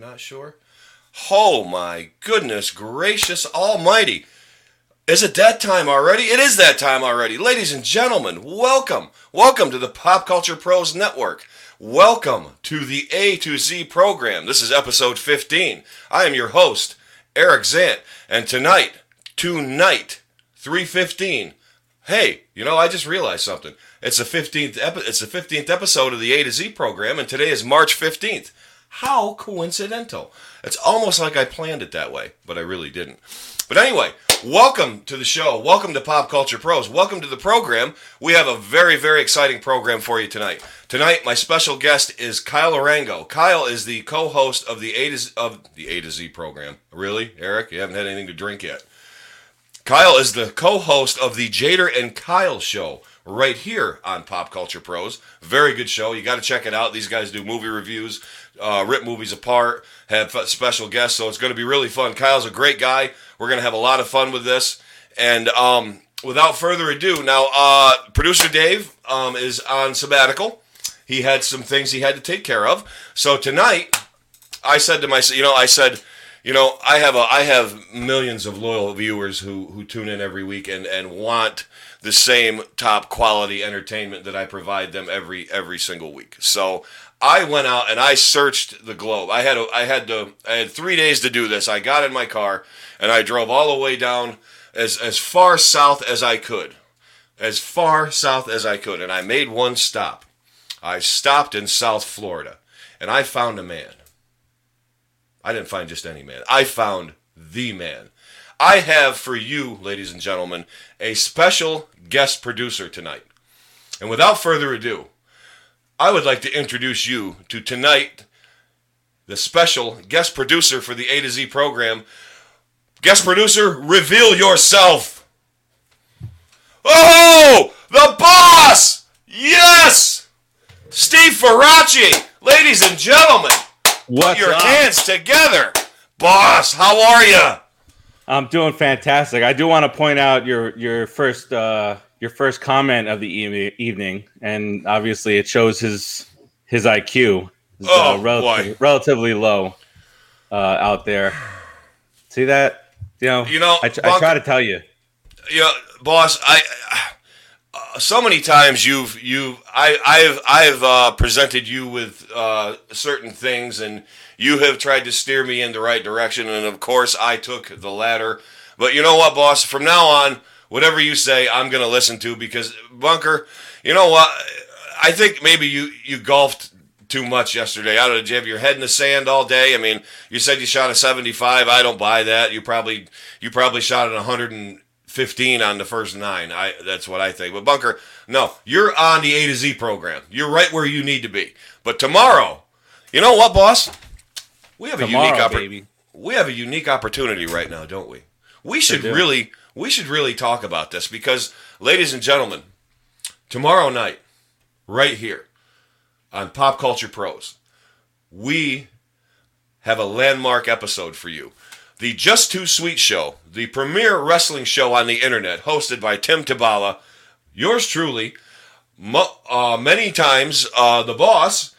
Not sure? Oh my goodness gracious almighty. Is it that time already? It is that time already. Ladies and gentlemen, welcome. Welcome to the Pop Culture Pros Network. Welcome to the A to Z program. This is episode 15. I am your host, Eric Zant, and tonight, tonight, 315. Hey, you know, I just realized something. It's the 15th epi- it's the 15th episode of the A to Z program and today is March 15th. How coincidental. It's almost like I planned it that way, but I really didn't. But anyway, welcome to the show. Welcome to Pop Culture Pros. Welcome to the program. We have a very, very exciting program for you tonight. Tonight, my special guest is Kyle Arango. Kyle is the co-host of the A to Z, of the A to Z program. Really, Eric? You haven't had anything to drink yet. Kyle is the co-host of the Jader and Kyle show right here on Pop Culture Pros. Very good show. You got to check it out. These guys do movie reviews, uh, rip movies apart, have special guests, so it's going to be really fun. Kyle's a great guy. We're going to have a lot of fun with this. And um, without further ado, now uh, producer Dave um, is on sabbatical. He had some things he had to take care of. So tonight, I said to myself, you know, I said, you know, I have a I have millions of loyal viewers who who tune in every week and and want the same top quality entertainment that I provide them every every single week. So I went out and I searched the globe. I had a, I had to I had 3 days to do this. I got in my car and I drove all the way down as as far south as I could. As far south as I could and I made one stop. I stopped in South Florida and I found a man. I didn't find just any man. I found the man. I have for you, ladies and gentlemen, a special guest producer tonight. And without further ado, I would like to introduce you to tonight, the special guest producer for the A to Z program. Guest producer, reveal yourself. Oh, the boss! Yes! Steve Farace! Ladies and gentlemen, What's put your up? hands together. Boss, how are you? I'm doing fantastic. I do want to point out your your first uh, your first comment of the eve- evening, and obviously it shows his his IQ is Oh, uh, relatively, boy. relatively low uh, out there. See that? You know, You know, I, I try to tell you. you know, boss, I uh, so many times you've you I I've I've uh, presented you with uh, certain things, and you have tried to steer me in the right direction, and of course I took the latter. But you know what, boss? From now on, whatever you say, I'm going to listen to because Bunker. You know what? I think maybe you you golfed too much yesterday. I don't know. Did you have your head in the sand all day? I mean, you said you shot a 75. I don't buy that. You probably you probably shot an 115 on the first nine. I that's what I think. But Bunker, no, you're on the A to Z program. You're right where you need to be. But tomorrow, you know what, boss? We have a unique oppor- baby. we have a unique opportunity right now, don't we? We should really we should really talk about this because ladies and gentlemen, tomorrow night right here on Pop Culture Pros, we have a landmark episode for you. The Just Too Sweet Show, the premier wrestling show on the internet, hosted by Tim Tabala, yours truly, mo- uh, many times uh, the boss,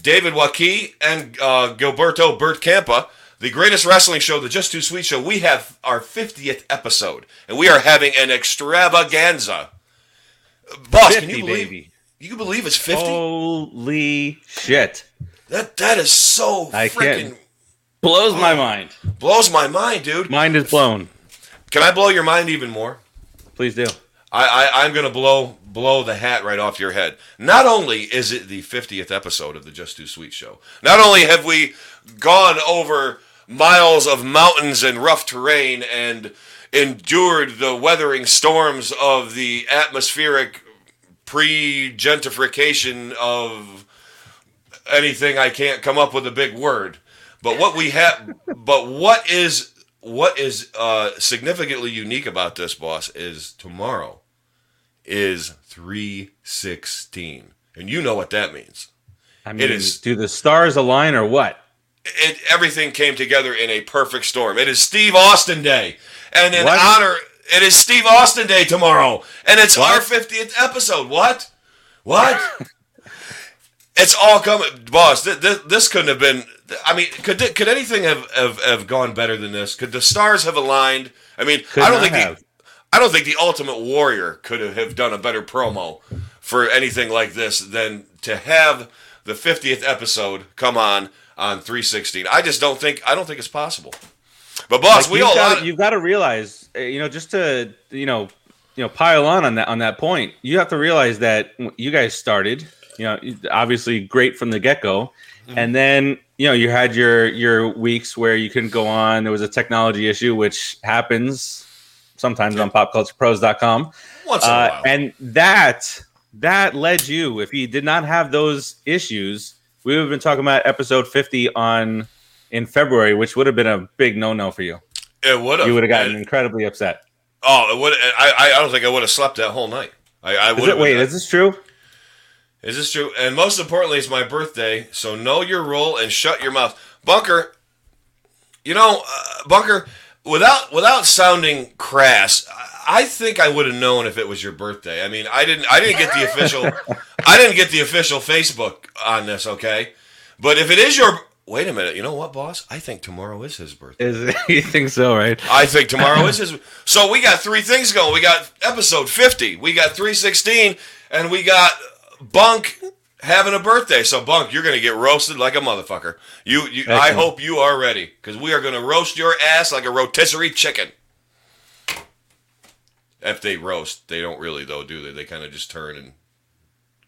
David Waki, and uh, Gilberto Bert Campa, the greatest wrestling show, the Just Too Sweet Show. We have our 50th episode, and we are having an extravaganza. Boss, can you believe? baby. You can believe it's 50? Holy shit! That that is so I freaking can't- Blows my oh, mind. blows my mind, dude. Mind is blown. Can I blow your mind even more? Please do. I, I I'm gonna blow blow the hat right off your head. Not only is it the 50th episode of the Just Too Sweet show, not only have we gone over miles of mountains and rough terrain and endured the weathering storms of the atmospheric pre-gentrification of anything I can't come up with a big word. But what we have but what is what is uh, significantly unique about this boss is tomorrow is 316. And you know what that means. I mean, is- do the stars align or what? It, everything came together in a perfect storm. It is Steve Austin Day. And in What? honor, it is Steve Austin Day tomorrow. And it's What? our 50th episode. What? What? It's all coming, boss. This, this, this couldn't have been. I mean, could could anything have, have, have gone better than this? Could the stars have aligned? I mean, Could I don't think have. the, I don't think the Ultimate Warrior could have, have done a better promo for anything like this than to have the 50th episode come on on 316. I just don't think I don't think it's possible. But boss, Like, we all got, you've got to realize, uh, you know, just to you know, you know, pile on on that on that point. You have to realize that you guys started, you know, obviously great from the get go, Mm-hmm. and then you know you had your your weeks where you couldn't go on. There was a technology issue, which happens sometimes on PopCulturePros.com. once in a Uh, while. and that that led you. If you did not have those issues, we would have been talking about episode fifty on in February, which would have been a big no no for you. it would have. You would have gotten incredibly upset. Oh, it would. I, I don't think I would have slept that whole night. I, I would. it, wait, is this true? Is this true? And most importantly, it's my birthday, so know your role and shut your mouth, Bunker. You know, uh, Bunker, without without sounding crass, I- think I would have known if it was your birthday. I mean, I didn't. I didn't get the official. I didn't get the official Facebook on this. Okay, but if it is your, wait a minute. You know what, boss? I think tomorrow is his birthday. Is it, you think so, right? I think tomorrow is his. So we got three things going. We got episode 50, we got 316, and we got Bunk having a birthday. So Bunk, you're gonna get roasted like a motherfucker. You, you I hope you are ready because we are gonna roast your ass like a rotisserie chicken. If they roast, they don't really though, do they? They kind of just turn and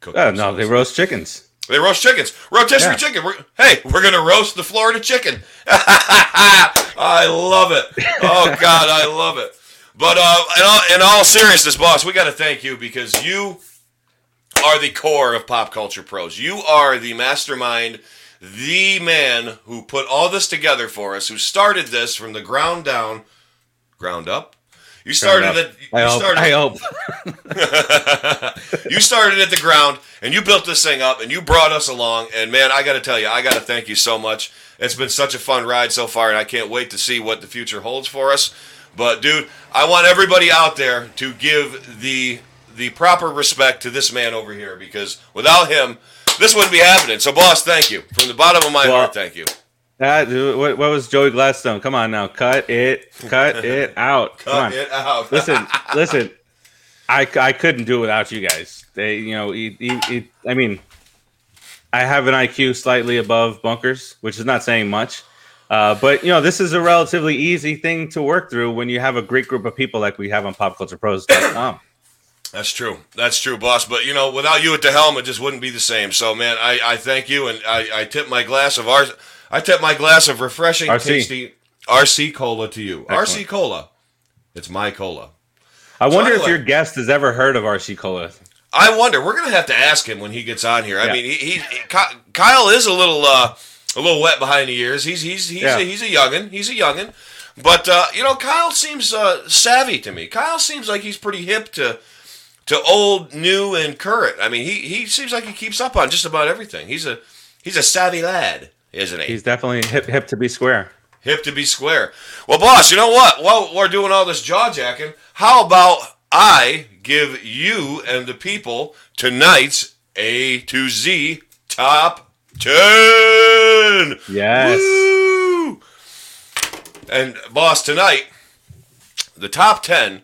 cook. Oh, no, they roast chickens. They roast chickens. Rotisserie Yeah. chicken. We're, hey, we're gonna roast the Florida chicken. I love it. Oh God, I love it. But uh, in all, in all seriousness, boss, we got to thank you because you are the core of pop culture pros. You are the mastermind, the man who put all this together for us, who started this from the ground down, ground up. You started it. I You hope. started I hope. you started at the ground and you built this thing up and you brought us along. And man, I got to tell you, I got to thank you so much. It's been such a fun ride so far, and I can't wait to see what the future holds for us. But dude, I want everybody out there to give the the proper respect to this man over here because without him, this wouldn't be happening. So, boss, thank you from the bottom of my Well- heart. Thank you. That, what, what was Joey Gladstone? Come on now, cut it, cut it out. Come on. It out. listen, listen. I, I couldn't do it without you guys. They, you know, it, it, it, I mean, I have an IQ slightly above bunkers, which is not saying much. Uh, but you know, this is a relatively easy thing to work through when you have a great group of people like we have on PopCulturePros.com. That's true. That's true, boss. But you know, without you at the helm, it just wouldn't be the same. So, man, I, I thank you, and I, I tip my glass of ours. I tip my glass of refreshing, RC. tasty RC cola to you. Excellent. RC cola. It's my cola. I wonder if your guest has ever heard of RC Cola. I wonder. We're gonna have to ask him when he gets on here. I Yeah. mean, he, he, he- Kyle is a little uh, a little wet behind the ears. He's he's he's Yeah. a, he's a youngin. He's a youngin. But uh, you know, Kyle seems uh, savvy to me. Kyle seems like he's pretty hip to to old, new, and current. I mean, he he seems like he keeps up on just about everything. He's a he's a savvy lad, isn't he? He's definitely hip, hip to be square. hip to be square. Well, boss, you know what? While we're doing all this jaw jacking, how about I give you and the people tonight's A to Z top ten? Yes. Woo! And boss, tonight the top ten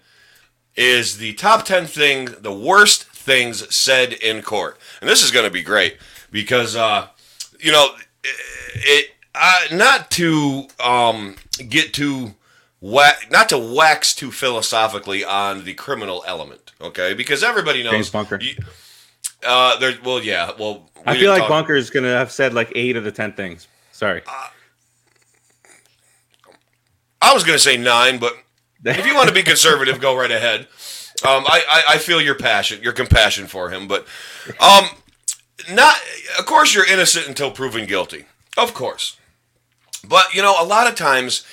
is the top ten thing, the worst things said in court, and this is going to be great because uh, you know it. Uh, not to um, get too whack, not to wax too philosophically on the criminal element, okay? Because everybody knows James Bunker. you- uh, there. Well, yeah. Well, we I feel like talk- is gonna have said like eight of the ten things. Sorry. I was going to say nine, but if you want to be conservative, go right ahead. Um, I, I, I feel your passion, your compassion for him, but um, not. Of course, you're innocent until proven guilty. Of course, but you know, a lot of times,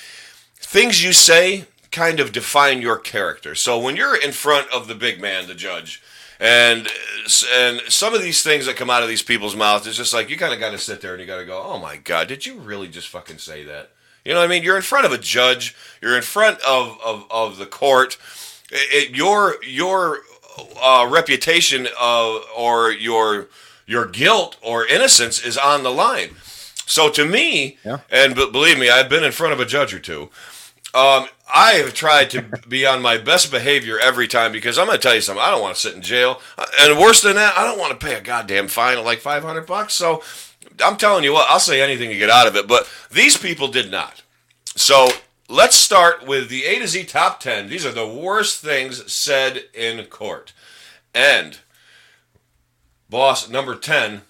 things you say kind of define your character. So when you're in front of the big man, the judge, and and some of these things that come out of these people's mouths, it's just like you kind of got to sit there and you got to go, "Oh my God, did you really just fucking say that?" You know what I mean? You're in front of a judge. You're in front of of, of the court. It, your your uh, reputation uh, or your your guilt or innocence is on the line. So to me, Yeah. and b- believe me, I've been in front of a judge or two. Um, I have tried to be on my best behavior every time because I'm going to tell you something. I don't want to sit in jail, Uh, and worse than that, I don't want to pay a goddamn fine of like 500 bucks. So I'm telling you what, I'll say anything to get out of it. But these people did not. So let's start with the A to Z top 10. These are the worst things said in court. And boss number 10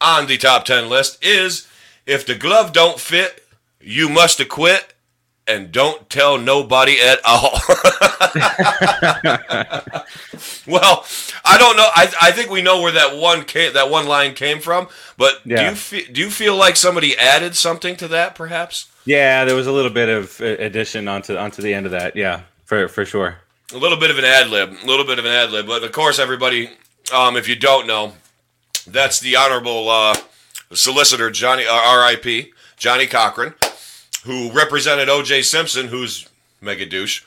on the top 10 list is if the glove don't fit, you must acquit and don't tell nobody at all. well, I don't know. I, I think we know where that one came, that one line came from. But do you fe- do you feel like somebody added something to that, perhaps? Yeah, there was a little bit of addition onto onto the end of that. Yeah, for for sure. A little bit of an ad lib, a little bit of an ad lib. But of course, everybody, um, if you don't know, that's the honorable uh, solicitor Johnny uh, R.I.P. Johnnie Cochran, who represented O.J. Simpson, who's mega douche.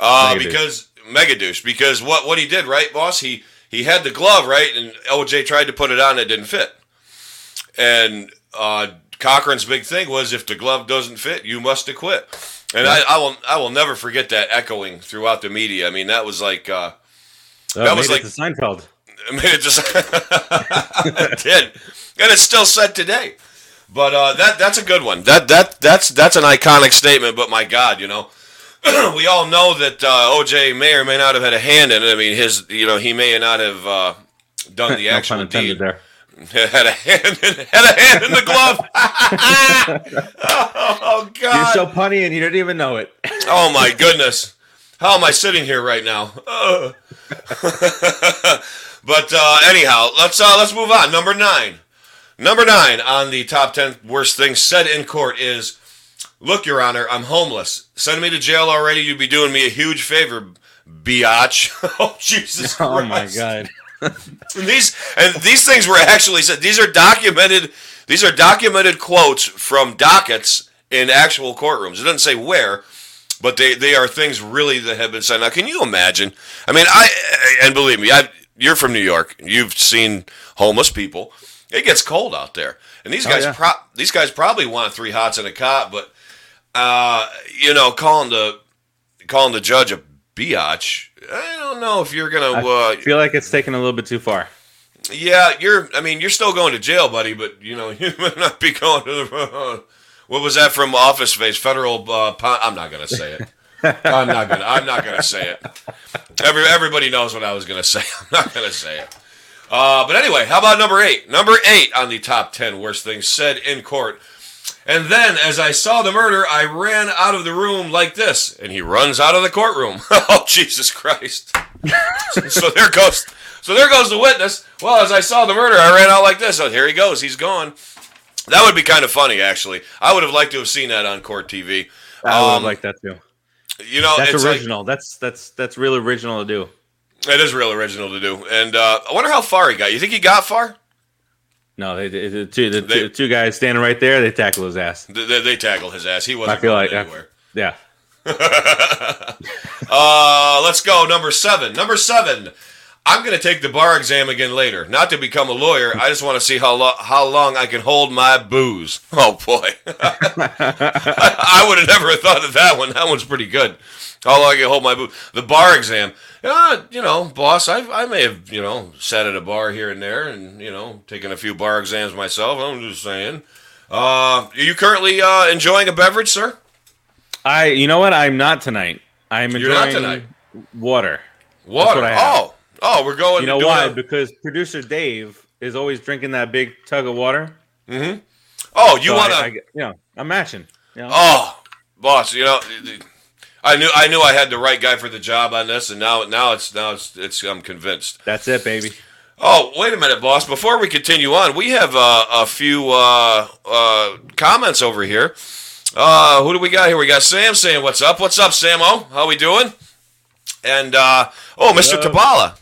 Uh, Mega douche. because mega douche. Because what what he did, right, boss? He he had the glove right, and O.J. tried to put it on, it didn't fit. And uh, Cochran's big thing was if the glove doesn't fit, you must acquit. And I, I will I will never forget that echoing throughout the media. I mean, that was like uh, Oh, That was like- Seinfeld. I mean, it just it did, and it's still said today. But uh, that that's a good one. That that that's that's an iconic statement. But my God, you know, we all know that uh, OJ may or may not have had a hand in it. I mean, his you know he may not have uh, done the No actual deed. there. had a hand in, had a hand in the glove. oh God! You're so punny and you didn't even know it. Oh my goodness. How am I sitting here right now? But uh, anyhow, let's uh, let's move on. Number nine. Number nine on the top ten worst things said in court is Look, Your Honor, I'm homeless. Send me to jail already, you'd be doing me a huge favor, biatch. oh Jesus Oh my god. And these and these things were actually said. These are documented. These are documented quotes from dockets in actual courtrooms. It doesn't say where, but they they are things really that have been said. Now, can you imagine? I mean, I and believe me, I you're from New York. You've seen homeless people. It gets cold out there, and these Oh, guys yeah. pro- these guys probably want three hots and a cot, but uh, you know, calling the calling the judge a biatch. I don't know if you're gonna. Uh, feel like it's taken a little bit too far. yeah, you're. I mean, you're still going to jail, buddy, but you know you might not be going to the. What was that from Office Space? Federal. Uh, pon- I'm not gonna say it. I'm not gonna. I'm not gonna say it. Every everybody knows what I was gonna say. I'm not gonna say it. Uh, but anyway, how about number eight? Number eight on the top ten worst things said in court. And then, as I saw the murder, I ran out of the room like this, and he runs out of the courtroom. oh Jesus Christ! so there goes. So there goes the witness. Well, as I saw the murder, I ran out like this. Oh, here he goes. He's gone. That would be kind of funny, actually. I would have liked to have seen that on court TV. I would have Um, liked that too. You know, That's it's like- original. that's that's that's real original to do. It is real original to do. And uh, I wonder how far he got. You think he got far? No, they, they, the, two, the, They- two, two guys standing right there, they tackle his ass. They, they, tackled his ass. He wasn't I feel like anywhere. Yeah. Uh, let's go. Number seven. Number seven. I'm going to take the bar exam again later. Not to become a lawyer. I just want to see how lo- how long I can hold my booze. Oh boy, I, would have never thought of that one. That one's pretty good. How long I can hold my boot? The bar exam. Uh, you know, boss, I I may have you know sat at a bar here and there and you know taken a few bar exams myself. I'm just saying. Uh, are you currently uh, enjoying a beverage, sir? I, you know what? I'm not tonight. I'm You're enjoying tonight. water. Water. what I have. Oh, oh, we're going. You know why? Because producer Dave is always drinking that big tug of water. Mm-hmm. oh, you So want to? You know, I'm matching. You know? Oh, boss, you know, I knew I knew I had the right guy for the job on this, and now now it's now it's it's I'm convinced. That's it, baby. Oh, wait a minute, boss. Before we continue on, we have uh, a few uh, uh, comments over here. Uh, who do we got here? We got Sam saying, "What's up? What's up, Samo? How we doing?" And uh, oh, Mr. Hello. Tabala.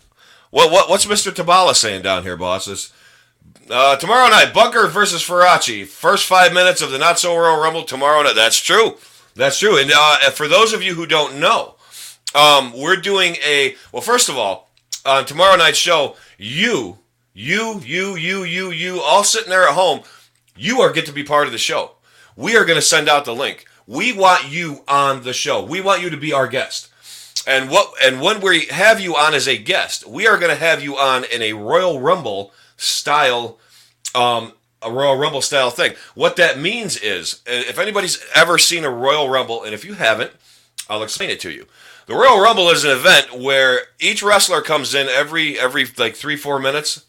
What what what's Mr. Tabala saying down here, bosses? Uh, tomorrow night, Bunker versus Farace. First five minutes of the Not So Royal Rumble tomorrow night. That's true. That's true. And uh, for those of you who don't know, um, we're doing a well. First of all, on tomorrow night's show, you you, you, you, you, you, all sitting there at home, you are get to be part of the show. We are going to send out the link. We want you on the show. We want you to be our guest. And what and when we have you on as a guest, we are going to have you on in a Royal Rumble style um, a Royal Rumble style thing. What that means is, uh, if anybody's ever seen a Royal Rumble, and if you haven't, I'll explain it to you. The Royal Rumble is an event where each wrestler comes in every every like three four minutes.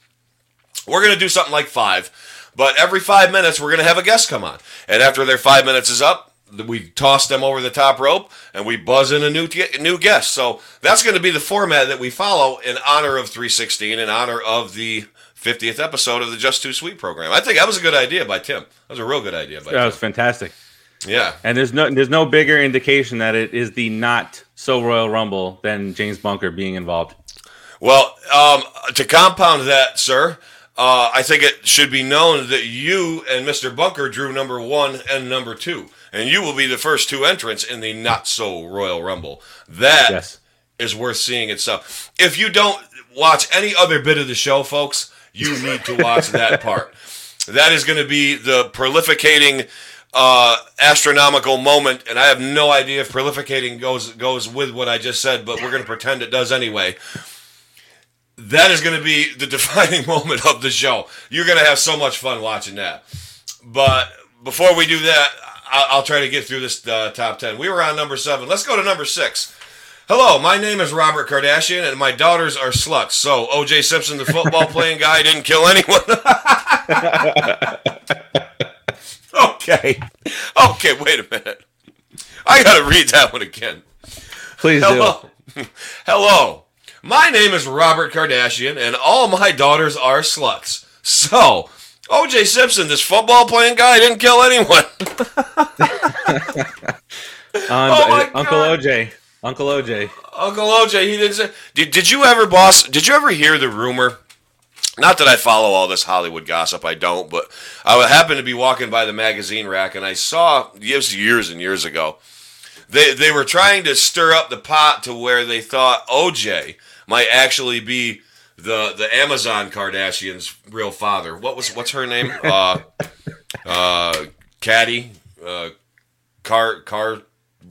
We're gonna do something like five, but every five minutes we're gonna have a guest come on, and after their five minutes is up, we toss them over the top rope and we buzz in a new new guest. So that's going to be the format that we follow in honor of 316, in honor of the 50th episode of the Just Too Sweet program. I think that was a good idea by Tim. That was a real good idea by That Tim. was fantastic. Yeah. And there's no there's no bigger indication that it is the not so Royal Rumble than James Bunker being involved. Well, um, to compound that, sir, uh, I think it should be known that you and Mr. Bunker drew number one and number two. And you will be the first two entrants in the not so Royal Rumble. That is Yes. worth seeing itself. If you don't watch any other bit of the show, folks, you need to watch that part. That is going to be the prolificating uh, astronomical moment, and I have no idea if prolificating goes goes with what I just said, but we're going to pretend it does anyway. That is going to be the defining moment of the show. You're going to have so much fun watching that. But before we do that, I'll, I'll try to get through this uh, top ten. We were on number seven. Let's go to number six. Hello, my name is Robert Kardashian, and my daughters are sluts. So, O.J. Simpson, the football playing guy, didn't kill anyone. okay. Okay, wait a minute. I got to read that one again. Please do. Hello. Hello. My name is Robert Kardashian, and all my daughters are sluts. So, O.J. Simpson, this football playing guy, didn't kill anyone. Um, Oh my Uncle God. OJ. Uncle OJ. Uncle OJ, he didn't say. Did, did you ever, boss? Did you ever hear the rumor? Not that I follow all this Hollywood gossip, I don't. But I happened to be walking by the magazine rack and I saw this years and years ago. They they were trying to stir up the pot to where they thought OJ might actually be the the Amazon Kardashian's real father. What was what's her name? Uh, uh, Caddy, uh, Car Car.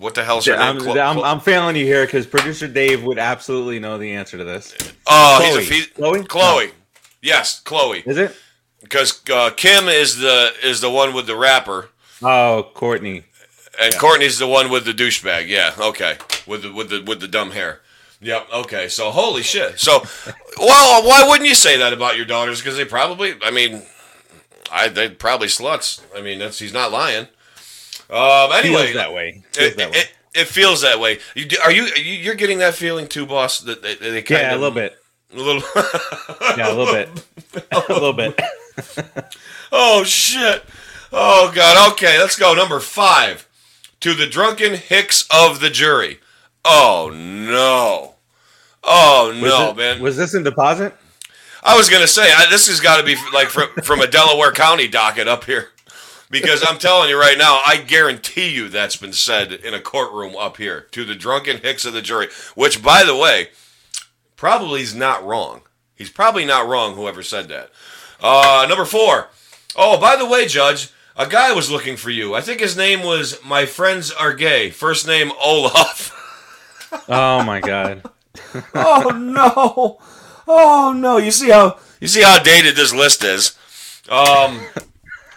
What the hell's her I'm, name? I'm, I'm failing you here because producer Dave would absolutely know the answer to this. Oh, he's a Khloe. fe- Khloe? Khloe. Yes, Khloe. Is it? Because uh, Kim is the is the one with the rapper, Oh, Kourtney. and Kourtney's the one with the douchebag. Yeah, okay, with the with the with the dumb hair. Yep. Okay. So holy shit. So, well, why wouldn't you say that about your daughters? Because they probably. I mean, I they probably sluts. I mean, that's he's not lying. Um. Anyway, Feels that way. Feels it, that way. it, it feels that way. You do- are you you- you're getting that feeling too, boss? That they, they kind yeah, a little bit. a little. Yeah, a little bit. a little bit. Oh shit! Oh god. Okay, let's go. Number five. To the drunken hicks of the jury. Oh no. Oh Was no, it- man. Was this in deposit? I was gonna say I, this has got to be like from from a Delaware County docket up here, because I'm telling you right now, I guarantee you that's been said in a courtroom up here to the drunken hicks of the jury. Which, by the way, probably is not wrong. He's probably not wrong. Whoever said that. Uh, number four. Oh, by the way, Judge, a guy was looking for you. I think his name was My Friends Are Gay. First name Olaf. Oh my god. oh no oh no you see how you see how dated this list is um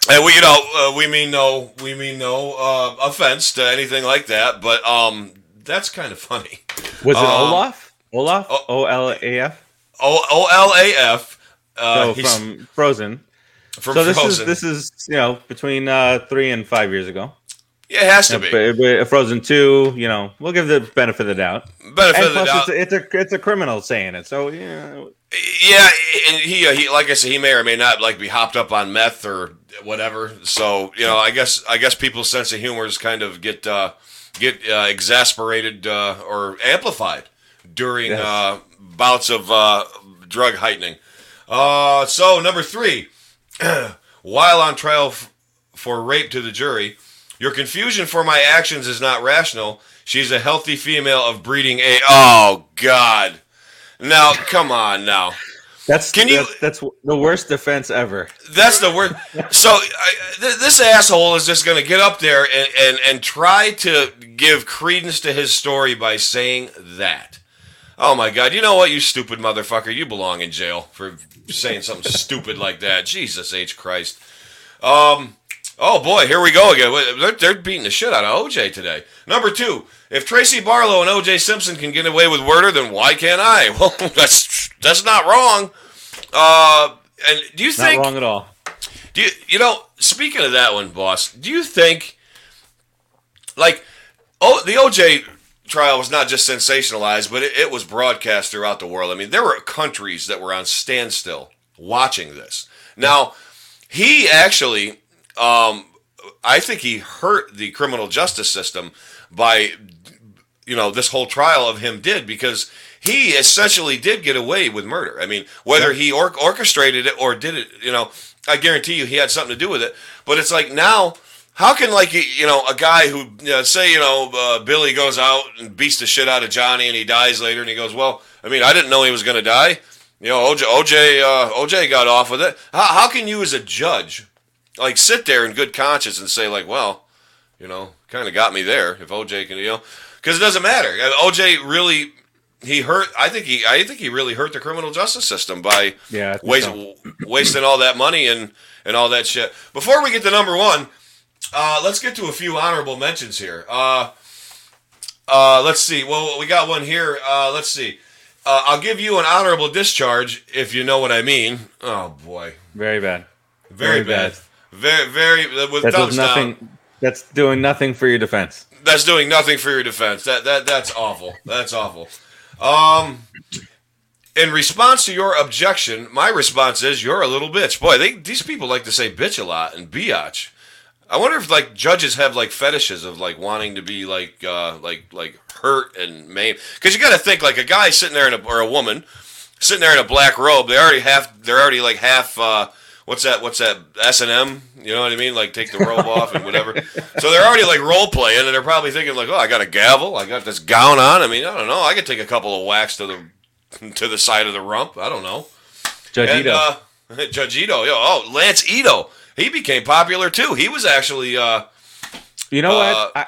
and we you know uh, we mean no we mean no uh, offense to anything like that but um that's kind of funny Was it Um, Olaf? Olaf? oh- O L A F. o o-l-a-f uh, So from Frozen. from So this Frozen. is this is you know between uh, three and five years ago. Yeah, it has to be but- Frozen two, you know, we'll give the benefit of the doubt. benefit And of the doubt it's a, it's a it's a criminal saying it, so yeah. Yeah, and he, uh, he like I said, he may or may not like be hopped up on meth or whatever. So you know, I guess I guess people's sense of humor is kind of get uh, get uh, exasperated uh, or amplified during Yes. uh, bouts of uh, drug heightening. Uh, so number three, while on trial f- for rape to the jury, your confusion for my actions is not rational. She's a healthy female of breeding a. Oh God. Now, come on now. That's Can you- That's, that's the worst defense ever. That's the worst. So I, th- this asshole is just going to get up there and, and, and try to give credence to his story by saying that. Oh my God! You know what, you stupid motherfucker! You belong in jail for saying something stupid like that. Jesus H Christ. Um. Oh boy, here we go again. They're, they're beating the shit out of OJ today. Number two, if Tracy Barlow and OJ Simpson can get away with murder, then why can't I? Well, that's that's not wrong. Uh, and do you Not think? wrong at all. Do you, you know, speaking of that one, boss, do you think, like, oh, the OJ trial was not just sensationalized, but it, it was broadcast throughout the world. I mean, there were countries that were on standstill watching this. Now, he actually, um, I think he hurt the criminal justice system by, you know, this whole trial of him did because he essentially did get away with murder. I mean, whether he or- orchestrated it or did it, you know, I guarantee you he had something to do with it. But it's like now, how can like you know a guy who you know, say you know uh, Billy goes out and beats the shit out of Johnny and he dies later and he goes, well, I mean, I didn't know he was going to die. You know, OJ, OJ, uh, OJ got off with it. How, how can you as a judge like sit there in good conscience and say like, well, you know, kind of got me there if OJ can, you know, because it doesn't matter. OJ really he hurt. I think he I think he really hurt the criminal justice system by Yeah, waste, so. wasting all that money and and all that shit. Before we get to number one, uh, let's get to a few honorable mentions here. Uh, uh, let's see. Well, we got one here. Uh, let's see. Uh, I'll give you an honorable discharge if you know what I mean. Oh boy, Very bad. very, Very bad. bad. Very, very with That does nothing. That's doing nothing for your defense. That's doing nothing for your defense. That that that's awful. That's awful. Um, in response to your objection, my response is you're a little bitch. Boy, they these people like to say bitch a lot and biatch. I wonder if like judges have like fetishes of like wanting to be like uh like like hurt and maimed. Because you got to think like a guy sitting there in a or a woman sitting there in a black robe. They already half. They're already like half. uh What's that? What's that? S and M. You know what I mean? Like take the robe off and whatever. So they're already like role playing, and they're probably thinking like, "Oh, I got a gavel. I got this gown on. I mean, I don't know. I could take a couple of whacks to the to the side of the rump. I don't know." Judge And Ito. uh, Judge Ito, yo, oh Lance Ito, he became popular too. He was actually uh, You know Uh, what? I,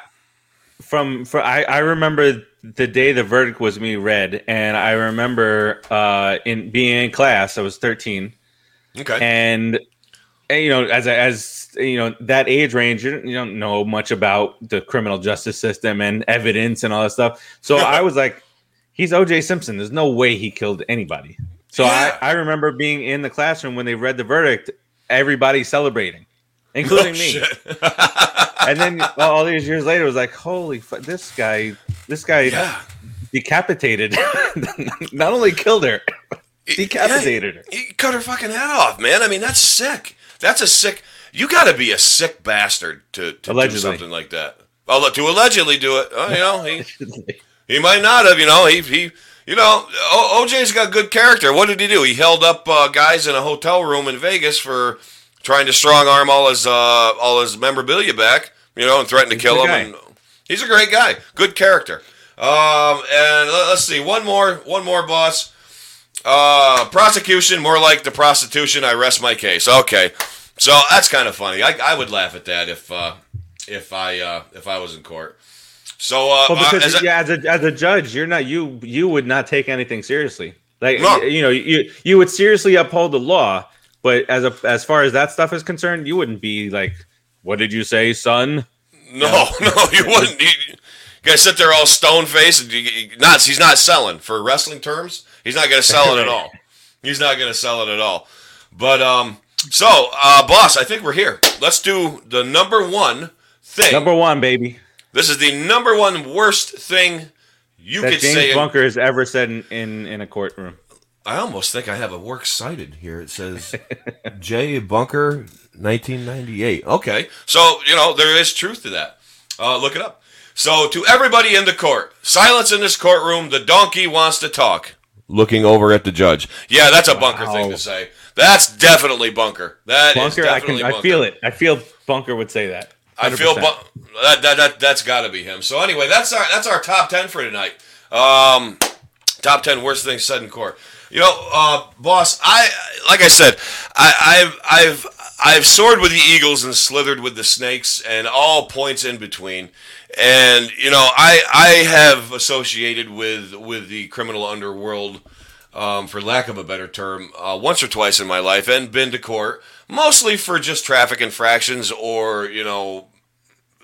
from for I, I remember the day the verdict was me read, and I remember uh, in being in class. I was thirteen, okay. and, and, you know, as as you know, that age range, you don't, you don't know much about the criminal justice system and evidence and all that stuff. So I was like, he's O.J. Simpson. There's no way he killed anybody. So Yeah. I, I remember being in the classroom when they read the verdict, everybody celebrating, including Oh, me and then all these years later, it was like, holy, fu- this guy, this guy yeah. decapitated, not only killed her, decapitated her. He cut her fucking head off, man. I mean, that's sick. That's a sick. You got to be a sick bastard to, to do Allegedly. something like that. Well, to allegedly do it. Oh, you know, he he might not have. You know, he he. You know, o- OJ's got good character. What did he do? He held up uh, guys in a hotel room in Vegas for trying to strong arm all his uh, all his memorabilia back. You know, and threatened to He's kill him. And he's a great guy. Good character. Um, and let's see, one more, one more, boss. Uh, prosecution, more like the prostitution. I rest my case. Okay, so that's kind of funny. I, I would laugh at that if uh, if I uh, if I was in court. So uh, Well, uh, because as a- yeah, as a as a judge, you're not you you would not take anything seriously. Like No. you know, you you would seriously uphold the law, but as a as far as that stuff is concerned, you wouldn't be like, "What did you say, son?" no, no, you wouldn't. You, you guys sit there all stone faced. and you- you- Not he's not selling for wrestling terms. He's not going to sell it at all. He's not going to sell it at all. But um, so uh, boss, I think we're here. Let's do the number one thing. Number one, baby, This is the number one worst thing you that could James say. in- Bunker has ever said in, in in a courtroom. I almost think I have a works cited here. It says J Bunker, 1998. Okay, so you know there is truth to that. Uh, look it up. So to everybody in the court, silence in this courtroom. The donkey wants to talk. Looking over at the judge. Yeah, that's a bunker thing to say. That's definitely bunker. That Bunker, I definitely can I feel it. I feel Bunker would say that. I feel 100%. bu- that, that that that's got to be him. So anyway, that's our that's our top ten for tonight. Um, top ten worst things said in court. You know, uh, boss, I like I said, I, I've I've I've soared with the eagles and slithered with the snakes and all points in between. And you know, I I have associated with with the criminal underworld, um, for lack of a better term, uh, once or twice in my life, and been to court mostly for just traffic infractions or you know,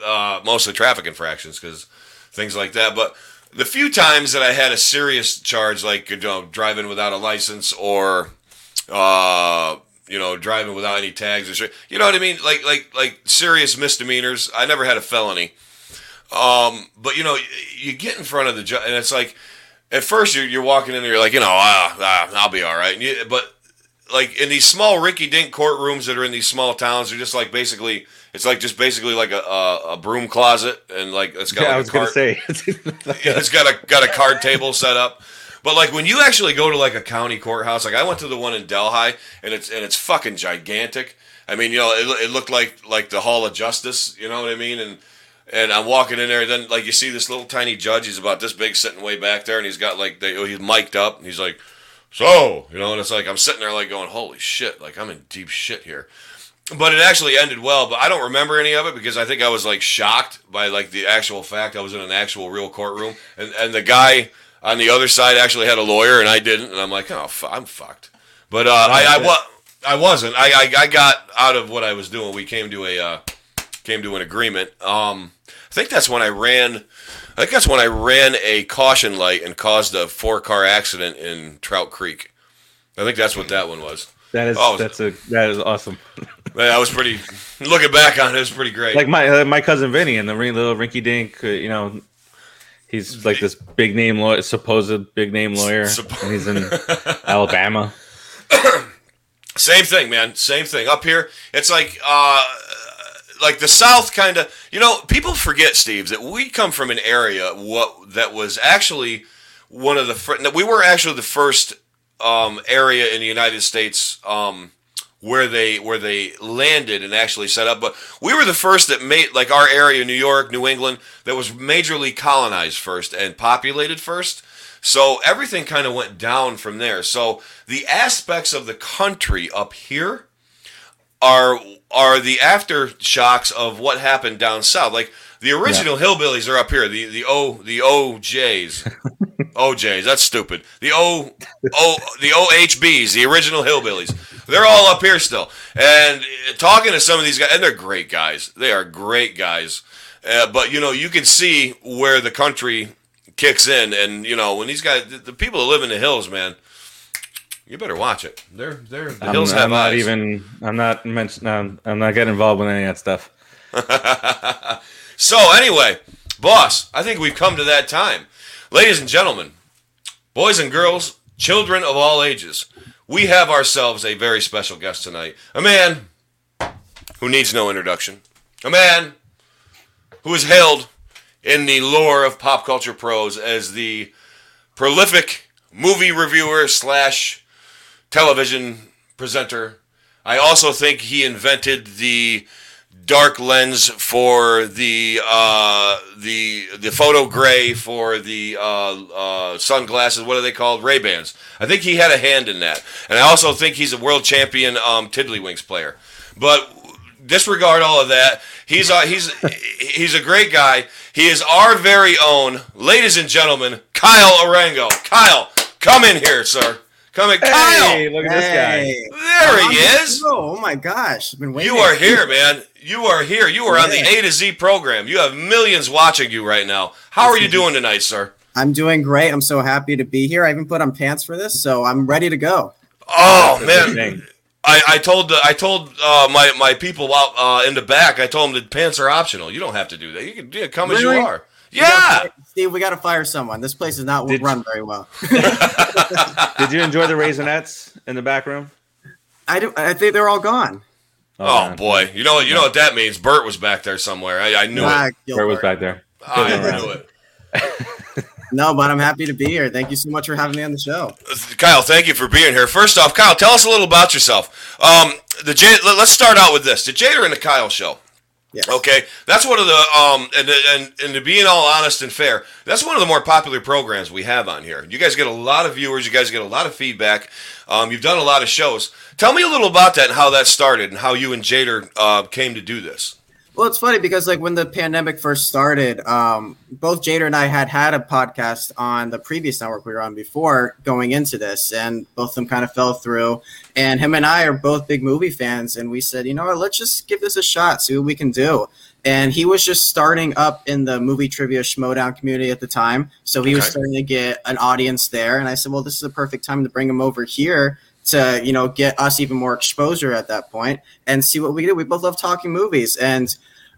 uh, mostly traffic infractions because things like that. But the few times that I had a serious charge, like you know, driving without a license or uh, you know, driving without any tags or shit, you know what I mean, like like like serious misdemeanors. I never had a felony, um, but you know, you get in front of the judge, and it's like at first you're, you're walking in there, you're like, you know, ah, ah I'll be all right, you, but like in these small rinky dink courtrooms that are in these small towns, they're just like basically it's like just basically like a, a, a broom closet and like it's got Yeah, like I a was gonna say. it's got a got a card table set up. But like when you actually go to like a county courthouse, like I went to the one in Delhi, and it's and it's fucking gigantic. I mean, you know, it, it looked like like the Hall of Justice. You know what I mean? And and I'm walking in there, and then like you see this little tiny judge. He's about this big, sitting way back there, and he's got like the, he's mic'd up, and he's like, "So," you know, and it's like I'm sitting there like going, "Holy shit!" Like I'm in deep shit here. But it actually ended well. But I don't remember any of it because I think I was like shocked by like the actual fact I was in an actual real courtroom, and and the guy on the other side actually had a lawyer, and I didn't, and I'm like, "Oh, I'm fucked." But uh, I I, wa- I wasn't. I, I I got out of what I was doing. We came to a uh, came to an agreement. Um, I think that's when I ran. I think that's when I ran a caution light and caused a four car accident in Trout Creek. I think that's what that one was. that is Oh, that's a that is awesome. That was pretty. Looking back on it, it was pretty great. Like my uh, my cousin Vinny and the little rinky dink. Uh, you know, he's like this big name lawyer, supposed big name lawyer, Suppo- and he's in Alabama. Same thing, man. Same thing. Up here, it's like uh like the South kind of. You know, people forget, Steve, that we come from an area what that was actually one of the fir- no, we were actually the first um, area in the United States um, where they where they landed and actually set up. But we were the first that made like our area, New York, New England, that was majorly colonized first and populated first. So everything kind of went down from there. So the aspects of the country up here are are the aftershocks of what happened down south. Like the original hillbillies are up here. The the O the OJs. OJs, that's stupid. The O O the OHBs, the original hillbillies. They're all up here still. And uh, talking to some of these guys, and they're great guys. They are great guys. Uh, but you know, you can see where the country kicks in, and you know, when these guys, the, the people that live in the hills, man, you better watch it. They're they're the I'm, hills I'm not eyes. even. I'm not mention. I'm, I'm not getting involved with any of that stuff. So anyway, boss, I think we've come to that time. Ladies and gentlemen, boys and girls, children of all ages, we have ourselves a very special guest tonight. A man who needs no introduction. A man who is hailed in the lore of pop culture pros as the prolific movie reviewer slash television presenter. I also think he invented the dark lens for the uh, the the photo gray for the uh, uh, sunglasses. What are they called? Ray Bans. I think he had a hand in that, and I also think he's a world champion um, Tiddlywinks player. But disregard all of that. He's a, he's he's a great guy. He is our very own, ladies and gentlemen, Kyle Arango. Kyle, come in here, sir. Come in, Kyle. Hey, look at this guy. There he I'm- is. Oh, oh my gosh. I've been waiting. You are here, man. You are here. You are on the A to Z program. You have millions watching you right now. How are you doing tonight, sir? I'm doing great. I'm so happy to be here. I even put on pants for this, so I'm ready to go. Oh That's man. I, I told the, I told uh, my my people out uh, in the back. I told them that pants are optional. You don't have to do that. You can yeah, come as you are. We gotta Yeah. fire- Steve, we got to fire someone. This place is not Did- run very well. Did you enjoy the raisinets in the back room? I do. I think they're all gone. Oh man. boy, you know what? You know what that means. Bert was back there somewhere. I, I knew Ah, it. Where was back there? I knew it. No, but I'm happy to be here. Thank you so much for having me on the show. Kyle, thank you for being here. First off, Kyle, tell us a little about yourself. Um, the J- let- let's start out with this: the Jader and the Kyle show. Yes. Okay, that's one of the um and and and to being all honest and fair, that's one of the more popular programs we have on here. You guys get a lot of viewers, you guys get a lot of feedback. Um, you've done a lot of shows. Tell me a little about that and how that started and how you and Jader uh, came to do this. Well, it's funny because like when the pandemic first started, um, both Jader and I had had a podcast on the previous network we were on before going into this, and both of them kind of fell through. And him and I are both big movie fans, and we said, you know what, let's just give this a shot, see what we can do. And he was just starting up in the movie trivia Schmoedown community at the time, so he was starting to get an audience there. And I said, well, this is a perfect time to bring him over here to you know get us even more exposure at that point and see what we do. We both love talking movies, and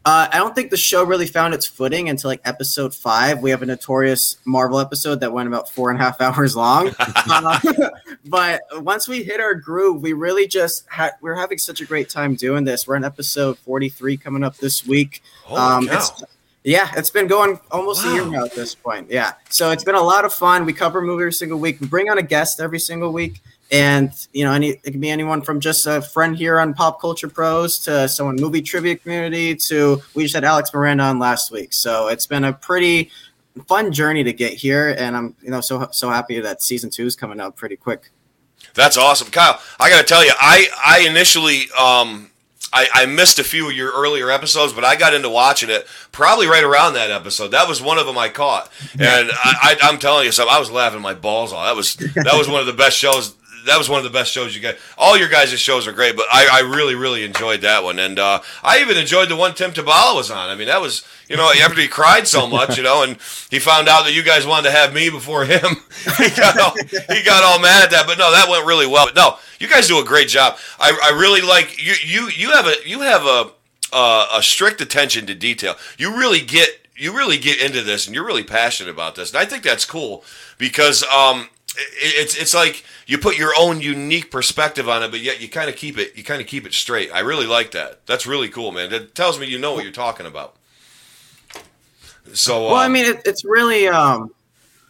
uh, I don't think the show really found its footing until like episode five. We have a notorious Marvel episode that went about four and a half hours long. Uh, but once we hit our groove, we really just had we're having such a great time doing this. We're on episode forty three coming up this week. Holy Um, cow. it's- Yeah, it's been going almost a year now at this point. Yeah, so it's been a lot of fun. We cover a movie every single week. We bring on a guest every single week, and you know, any it can be anyone from just a friend here on Pop Culture Pros to someone movie trivia community to we just had Alex Miranda on last week. So it's been a pretty fun journey to get here, and I'm you know so so happy that season two is coming out pretty quick. That's awesome, Kyle. I got to tell you, I I initially um I, I missed a few of your earlier episodes, but I got into watching it probably right around that episode. That was one of them I caught, and I, I, I'm telling you something. I was laughing my balls off. That was that was one of the best shows. That was one of the best shows you guys. All your guys' shows are great, but I, I really really enjoyed that one, and uh, I even enjoyed the one Tim Tabala was on. I mean, that was you know after he cried so much, you know, and he found out that you guys wanted to have me before him. he got all, he got all mad at that, but no, that went really well. But no, you guys do a great job. I, I really like you. You you have a you have a uh, a strict attention to detail. You really get you really get into this, and you're really passionate about this, and I think that's cool because um, it, it's it's like you put your own unique perspective on it, but yet you kind of keep it you kind of keep it straight. I really like that. That's really cool, man. That tells me you know what you're talking about. So Well, I uh, mean, it, it's really um,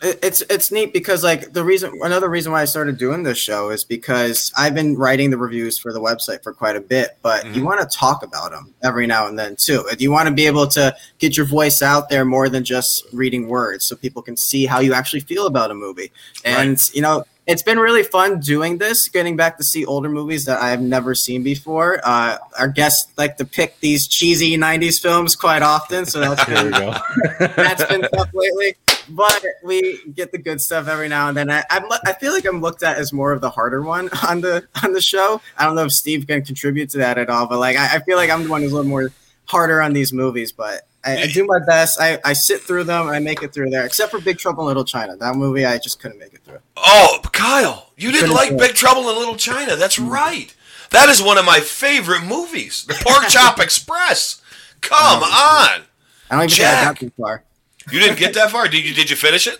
it, it's it's neat because like the reason another reason why I started doing this show is because I've been writing the reviews for the website for quite a bit, but you Mhm. want to talk about them every now and then too. You want to be able to get your voice out there more than just reading words, so people can see how you actually feel about a movie. And you know, it's been really fun doing this, getting back to see older movies that I've never seen before. Uh, our guests like to pick these cheesy '90s films quite often, so that's been go. that's been tough lately. But we get the good stuff every now and then. I, I'm, I feel like I'm looked at as more of the harder one on the on the show. I don't know if Steve can contribute to that at all, but like I, I feel like I'm the one who's a little more harder on these movies. But I, I do my best. I, I sit through them and I make it through there, except for Big Trouble in Little China. That movie I just couldn't make it through. Oh, Kyle, you didn't Couldn't like. Big Trouble in Little China. That's right. That is one of my favorite movies, The Pork Chop Express. Come on. I don't even think I Jack. got too far. You didn't get that far? Did you did you finish it?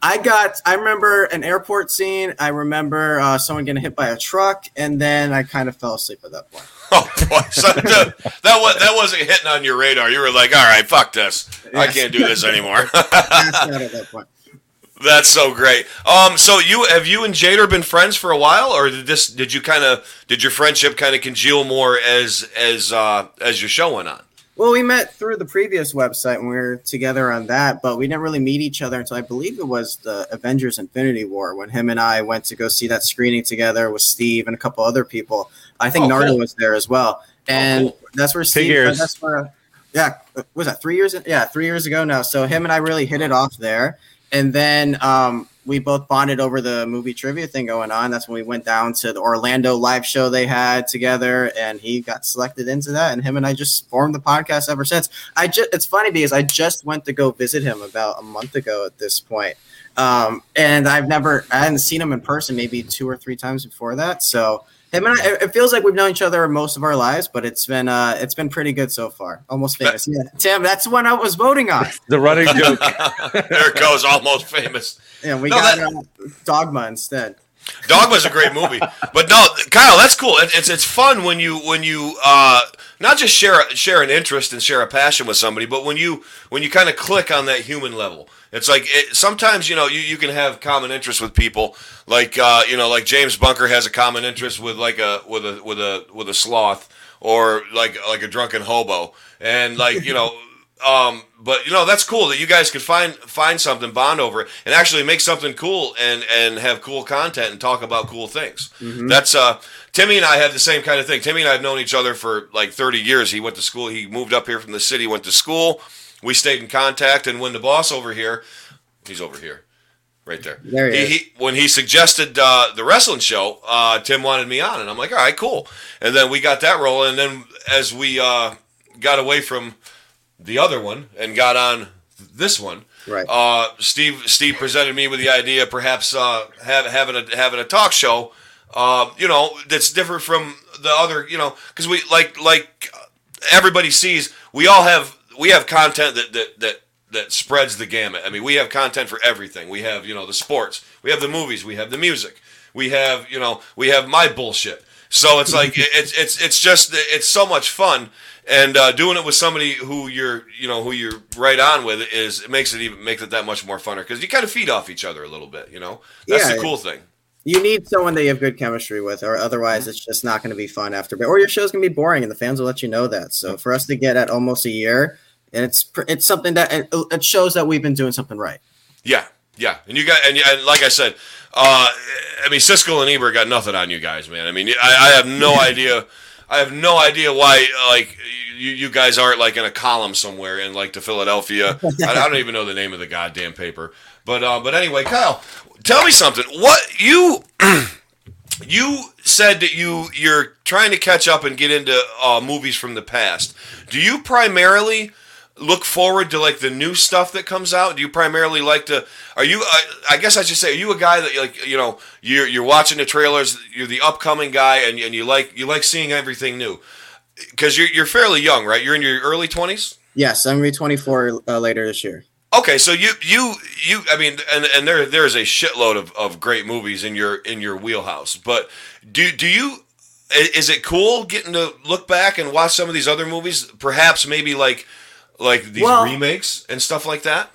I got. I remember an airport scene. I remember uh, someone getting hit by a truck, and then I kind of fell asleep at that point. Oh boy, so that, that was that wasn't hitting on your radar. You were like, "All right, fuck this. I can't do this anymore." Passed out at that. That's so great. Um, so you have you and Jader been friends for a while, or did this did you kind of did your friendship kind of congeal more as as uh, as your show went on? Well, we met through the previous website when we were together on that, but we didn't really meet each other until I believe it was the Avengers Infinity War when him and I went to go see that screening together with Steve and a couple other people. I think Oh, Nardo cool. was there as well. And cool. that's where Steve, years. that's where, yeah, was that three years? Yeah, three years ago now. So him and I really hit it off there. And then um, we both bonded over the movie trivia thing going on. That's when we went down to the Orlando live show they had together, and he got selected into that. And him and I just formed the podcast ever since. I just it's funny because I just went to go visit him about a month ago at this point. Um, and I've never I hadn't seen him in person maybe two or three times before that. So him and I, it it feels like we've known each other most of our lives, but it's been uh it's been pretty good so far. Almost famous. Yeah. Tim, that's the one I was voting on. The running joke. there it goes, almost famous. Yeah, we No, got that- uh, Dogma instead. Dogma's a great movie, but no, Kyle, that's cool. It, it's it's fun when you when you uh, not just share share an interest and share a passion with somebody, but when you when you kind of click on that human level. It's like it, sometimes you know you, you can have common interests with people, like uh, you know like James Bunker has a common interest with like a with a with a with a sloth or like like a drunken hobo, and like you know. Um, but you know that's cool that you guys could find find something, bond over it, and actually make something cool and and have cool content and talk about cool things. That's uh, Timmy and I have the same kind of thing. Timmy and I have known each other for like 30 years. He went to school. He moved up here from the city, went to school. We stayed in contact, and when the boss over here, he's over here, right there. There he is. when he suggested uh, the wrestling show, uh, Tim wanted me on, and I'm like, all right, cool. And then we got that rolling. And then as we uh, got away from the other one and got on this one, Right. uh, Steve Steve presented me with the idea, perhaps uh, have, having a having a talk show, uh, you know, that's different from the other, you know, because we like like everybody sees, we all have we have content that that that that spreads the gamut. I mean, we have content for everything. We have you know the sports, we have the movies, we have the music, we have you know we have my bullshit. So it's like it's it's it's just it's so much fun, and uh, doing it with somebody who you're you know who you're right on with is it makes it even makes it that much more funner because you kind of feed off each other a little bit. You know, that's Yeah. the cool thing. You need someone that you have good chemistry with, or otherwise it's just not going to be fun after. Or your show's going to be boring, and the fans will let you know that. So for us to get at almost a year, and it's it's something that it, shows that we've been doing something right. Yeah, yeah, and you got and, and like I said, uh, I mean Siskel and Ebert got nothing on you guys, man. I mean, I, I have no idea. I have no idea why, like, you, you guys aren't like in a column somewhere in like the Philadelphia. I, I don't even know the name of the goddamn paper. But uh, but anyway, Kyle, tell me something. What you you said that you you're trying to catch up and get into uh, movies from the past. Do you primarily look forward to like the new stuff that comes out? Do you primarily like to? Are you? I, I guess I should say, are you a guy that like you know you're you're watching the trailers? You're the upcoming guy, and, and you like you like seeing everything new because you're you're fairly young, right? You're in your early twenties. Yes, I'm to be 24 uh, later this year. Okay, so you you you I mean and and there there is a shitload of, of great movies in your in your wheelhouse. But do do you is it cool getting to look back and watch some of these other movies? Perhaps maybe like like these Well- remakes and stuff like that?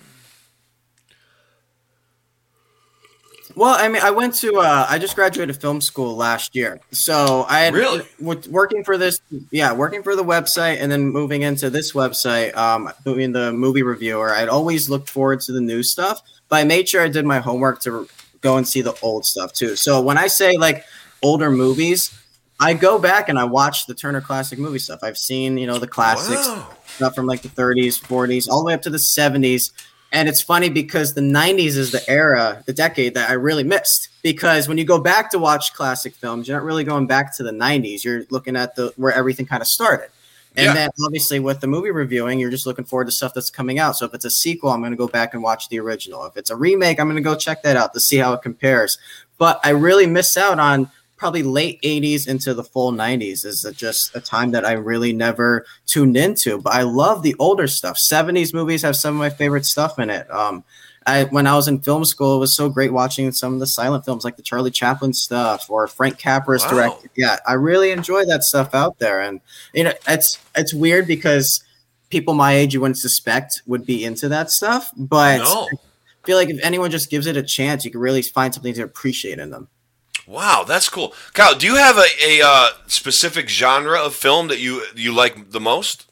Well, I mean, I went to uh, I just graduated film school last year, so I had Really? working for this, yeah, working for the website, and then moving into this website, um, being the movie reviewer. I'd always looked forward to the new stuff, but I made sure I did my homework to go and see the old stuff too. So when I say like older movies, I go back and I watch the Turner Classic movie stuff. I've seen, you know, the classics Wow. Stuff from like the 30s, 40s, all the way up to the 70s. And it's funny because the 90s is the era, the decade that I really missed. Because when you go back to watch classic films, you're not really going back to the 90s. You're looking at the where everything kind of started. And Yeah. then obviously with the movie reviewing, you're just looking forward to stuff that's coming out. So if it's a sequel, I'm going to go back and watch the original. If it's a remake, I'm going to go check that out to see how it compares. But I really miss out on probably late 80s into the full 90s is just a time that I really never tuned into. But I love the older stuff. 70s movies have some of my favorite stuff in it. Um, I, when I was in film school, it was so great watching some of the silent films like the Charlie Chaplin stuff or Frank Capra's Wow. directed. Yeah, I really enjoy that stuff out there. And you know, it's it's weird because people my age you wouldn't suspect would be into that stuff, but No. I feel like if anyone just gives it a chance, you can really find something to appreciate in them. Wow, that's cool. Kyle, do you have a, a uh, specific genre of film that you you like the most?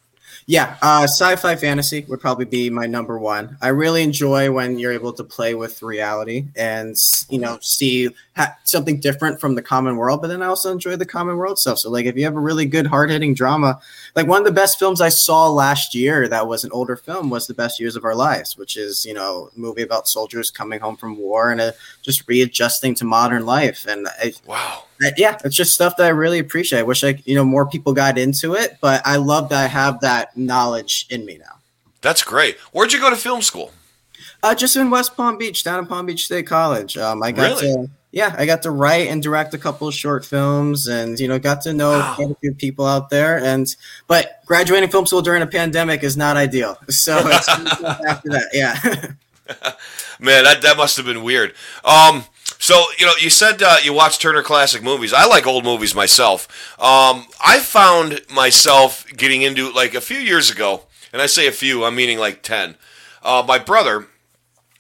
Yeah, uh, sci-fi fantasy would probably be my number one. I really enjoy when you're able to play with reality and you know see ha- something different from the common world. But then I also enjoy the common world stuff. So like if you have a really good hard-hitting drama, like one of the best films I saw last year that was an older film was The Best Years of Our Lives, which is you know a movie about soldiers coming home from war and uh, just readjusting to modern life. And I, Wow. Yeah, it's just stuff that I really appreciate. I wish I, you know, more people got into it, but I love that I have that knowledge in me now. That's great. Where'd you go to film school? Uh, just in West Palm Beach, down in Palm Beach State College. Um, I got Really? to, yeah, I got to write and direct a couple of short films, and you know, got to know Wow. quite a few people out there. And but graduating film school during a pandemic is not ideal. So it's after that, yeah. Man, that, that must have been weird. Um, so you know, you said uh, you watch Turner Classic Movies. I like old movies myself. Um, I found myself getting into like a few years ago, and I say a few, I'm meaning like ten. Uh, my brother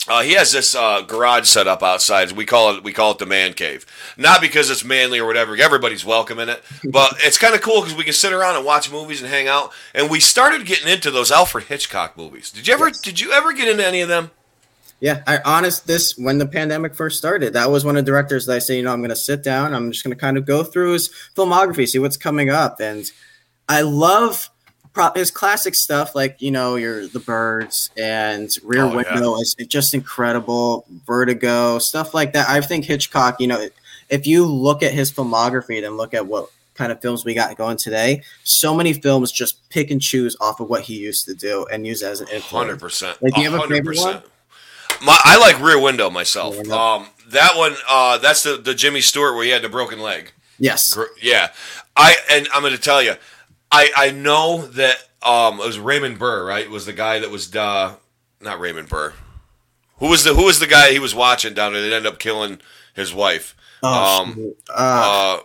Uh, he has this uh, garage set up outside. We call it we call it the man cave. Not because it's manly or whatever. Everybody's welcome in it, but it's kind of cool because we can sit around and watch movies and hang out. And we started getting into those Alfred Hitchcock movies. Did you ever? Yes. Did you ever get into any of them? Yeah, I honest this when the pandemic first started, that was one of the directors that I say, you know, I'm gonna sit down, I'm just gonna kind of go through his filmography, see what's coming up. And I love pro- his classic stuff like, you know, your the birds and rear Oh, yeah. window is just incredible, vertigo, stuff like that. I think Hitchcock, you know, if you look at his filmography, then look at what kind of films we got going today. So many films just pick and choose off of what he used to do and use as an influence. Hundred percent. Like, do you have a favorite one? My, I like Rear Window myself. Rear Window. Um, that one. Uh, that's the the Jimmy Stewart where he had the broken leg. Yes. Gr- Yeah, I and I'm going to tell you, I I know that um it was Raymond Burr, right? Was the guy that was uh not Raymond Burr. Who was the who was the guy he was watching down there that ended up killing his wife? Oh, Um, uh, Uh,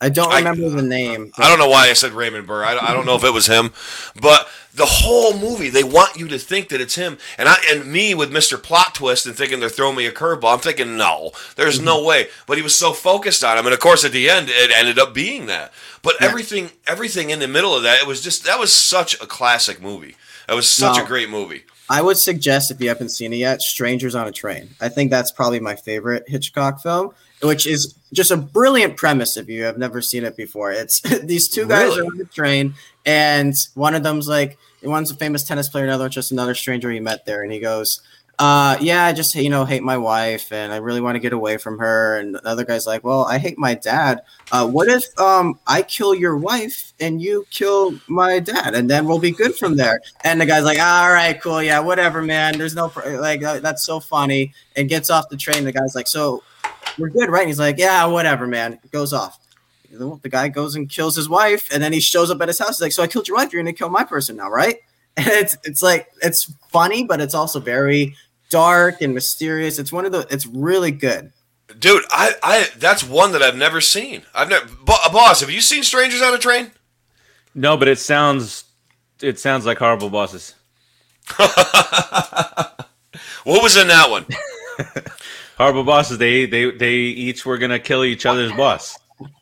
I don't I- remember the name. I don't know why I said Raymond Burr. I, I don't know if it was him, but the whole movie they want you to think that it's him. And I and me with Mr. Plot Twist and thinking they're throwing me a curveball. I'm thinking no, there's mm-hmm. no way. But he was so focused on him, and of course at the end it ended up being that. But Yeah. everything everything in the middle of that it was just that was such a classic movie. That was such No. a great movie. I would suggest if you haven't seen it yet, Strangers on a Train. I think that's probably my favorite Hitchcock film, which is just a brilliant premise if you have never seen it before. It's these two guys Really? are on the train, and one of them's like one's a famous tennis player, another one's just another stranger he met there, and he goes, uh, yeah, I just you know hate my wife, and I really want to get away from her. And the other guy's like, well, I hate my dad. Uh, what if um I kill your wife and you kill my dad, and then we'll be good from there? And the guy's like, all right, cool, yeah, whatever, man. There's no pr- like uh, that's so funny. And gets off the train. The guy's like, so we're good, right? And he's like, yeah, whatever, man. It Goes off. The the guy goes and kills his wife, and then he shows up at his house. He's like, "So I killed your wife. You're gonna kill my person now, right?" And it's it's like it's funny, but it's also very dark and mysterious. It's one of the. It's really good. Dude, I, I that's one that I've never seen. I've never Bo- uh, boss, have you seen Strangers on a Train? No, but it sounds it sounds like horrible bosses. What was in that one? Horrible bosses. They they they each were gonna kill each other's boss.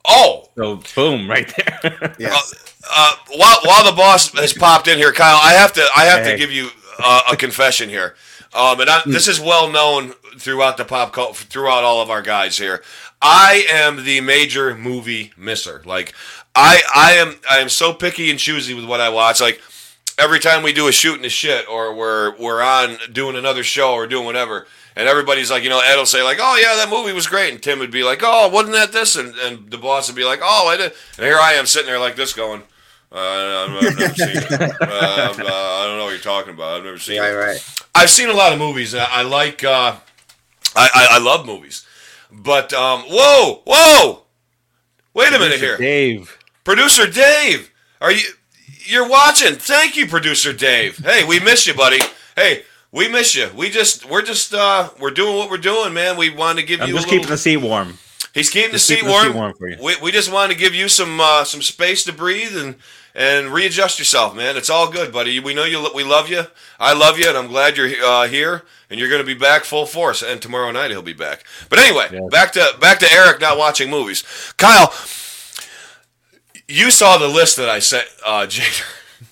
Oh, So boom, right there. Yes. uh, while while the boss has popped in here, Kyle, I have to I have to give you uh, a confession here, um, and I, this is well known throughout the pop cult, throughout all of our guys here. I am the major movie misser. Like I I am I am so picky and choosy with what I watch. Like every time we do a shooting the shit or we're we're on doing another show or doing whatever. And everybody's like, you know, Ed will say like, "Oh yeah, that movie was great," and Tim would be like, "Oh, wasn't that this?" And, and the boss would be like, "Oh, I did." And here I am sitting there like this, going, uh, I've never seen it. Uh, uh, I don't know what you're talking about. I've never seen Right, it. right. I've seen a lot of movies. I, I like. Uh, I, I I love movies, but um, whoa, whoa, wait a minute here, Dave. producer Dave, are you? You're watching. Thank you, producer Dave. Hey, we miss you, buddy. Hey, we miss you. We just we're just uh we're doing what we're doing, man. We wanted to give I'm you. just a little, keeping the seat warm. He's keeping the just seat keeping the warm. seat warm for you. We, we just wanted to give you some uh, some space to breathe and and readjust yourself, man. It's all good, buddy. We know you. We love you. I love you, and I'm glad you're uh, here. And you're going to be back full force. And tomorrow night he'll be back. But anyway, Yeah. back to back to Eric not watching movies. Kyle, you saw the list that I sent uh, Jader.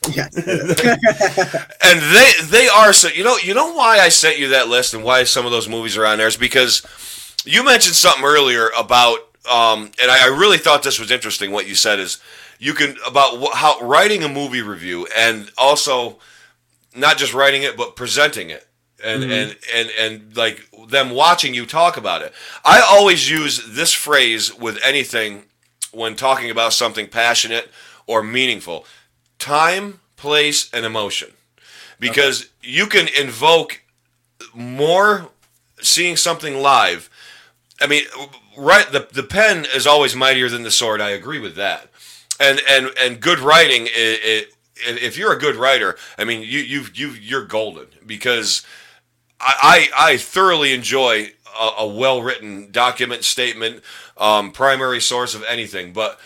Yes. and they they are so you know you know why I sent you that list and why some of those movies are on there is because you mentioned something earlier about um, and I, I really thought this was interesting what you said is you can about wh- how writing a movie review and also not just writing it but presenting it and and and and like them watching you talk about it i always use this phrase with anything when talking about something passionate or meaningful. Time place and emotion. Because you can invoke more seeing something live. I mean right the, the pen is always mightier than the sword. I agree with that. And and and good writing it, it if you're a good writer i mean you you you you're golden. Because i i, I thoroughly enjoy a, a well written document statement um, primary source of anything but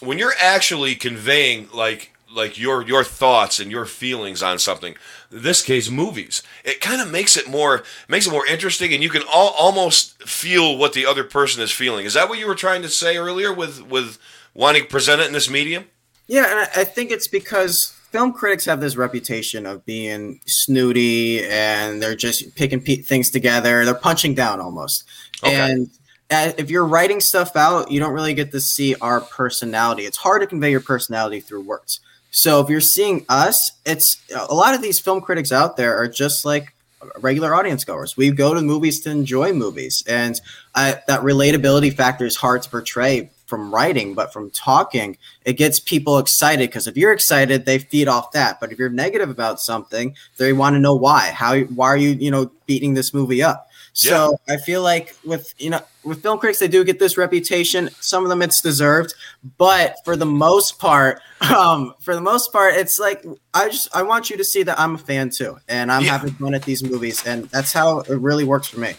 when you're actually conveying like like your your thoughts and your feelings on something. In this case, movies. It kind of makes it more makes it more interesting, and you can all, almost feel what the other person is feeling. Is that what you were trying to say earlier with with wanting to present it in this medium? Yeah, and I, I think it's because film critics have this reputation of being snooty and they're just picking pe- things together. They're punching down almost. Okay. And if you're writing stuff out, you don't really get to see our personality. It's hard to convey your personality through words. So if you're seeing us, it's a lot of these film critics out there are just like regular audience goers. We go to movies to enjoy movies, and uh, that relatability factor is hard to portray from writing, but from talking, it gets people excited because if you're excited, they feed off that. But if you're negative about something, they want to know why. How why are you you know beating this movie up? So I feel like with you know with film critics, they do get this reputation. Some of them it's deserved, but for the most part, um, for the most part, it's like I just I want you to see that I'm a fan too, and I'm Yeah. having fun at these movies, and that's how it really works for me.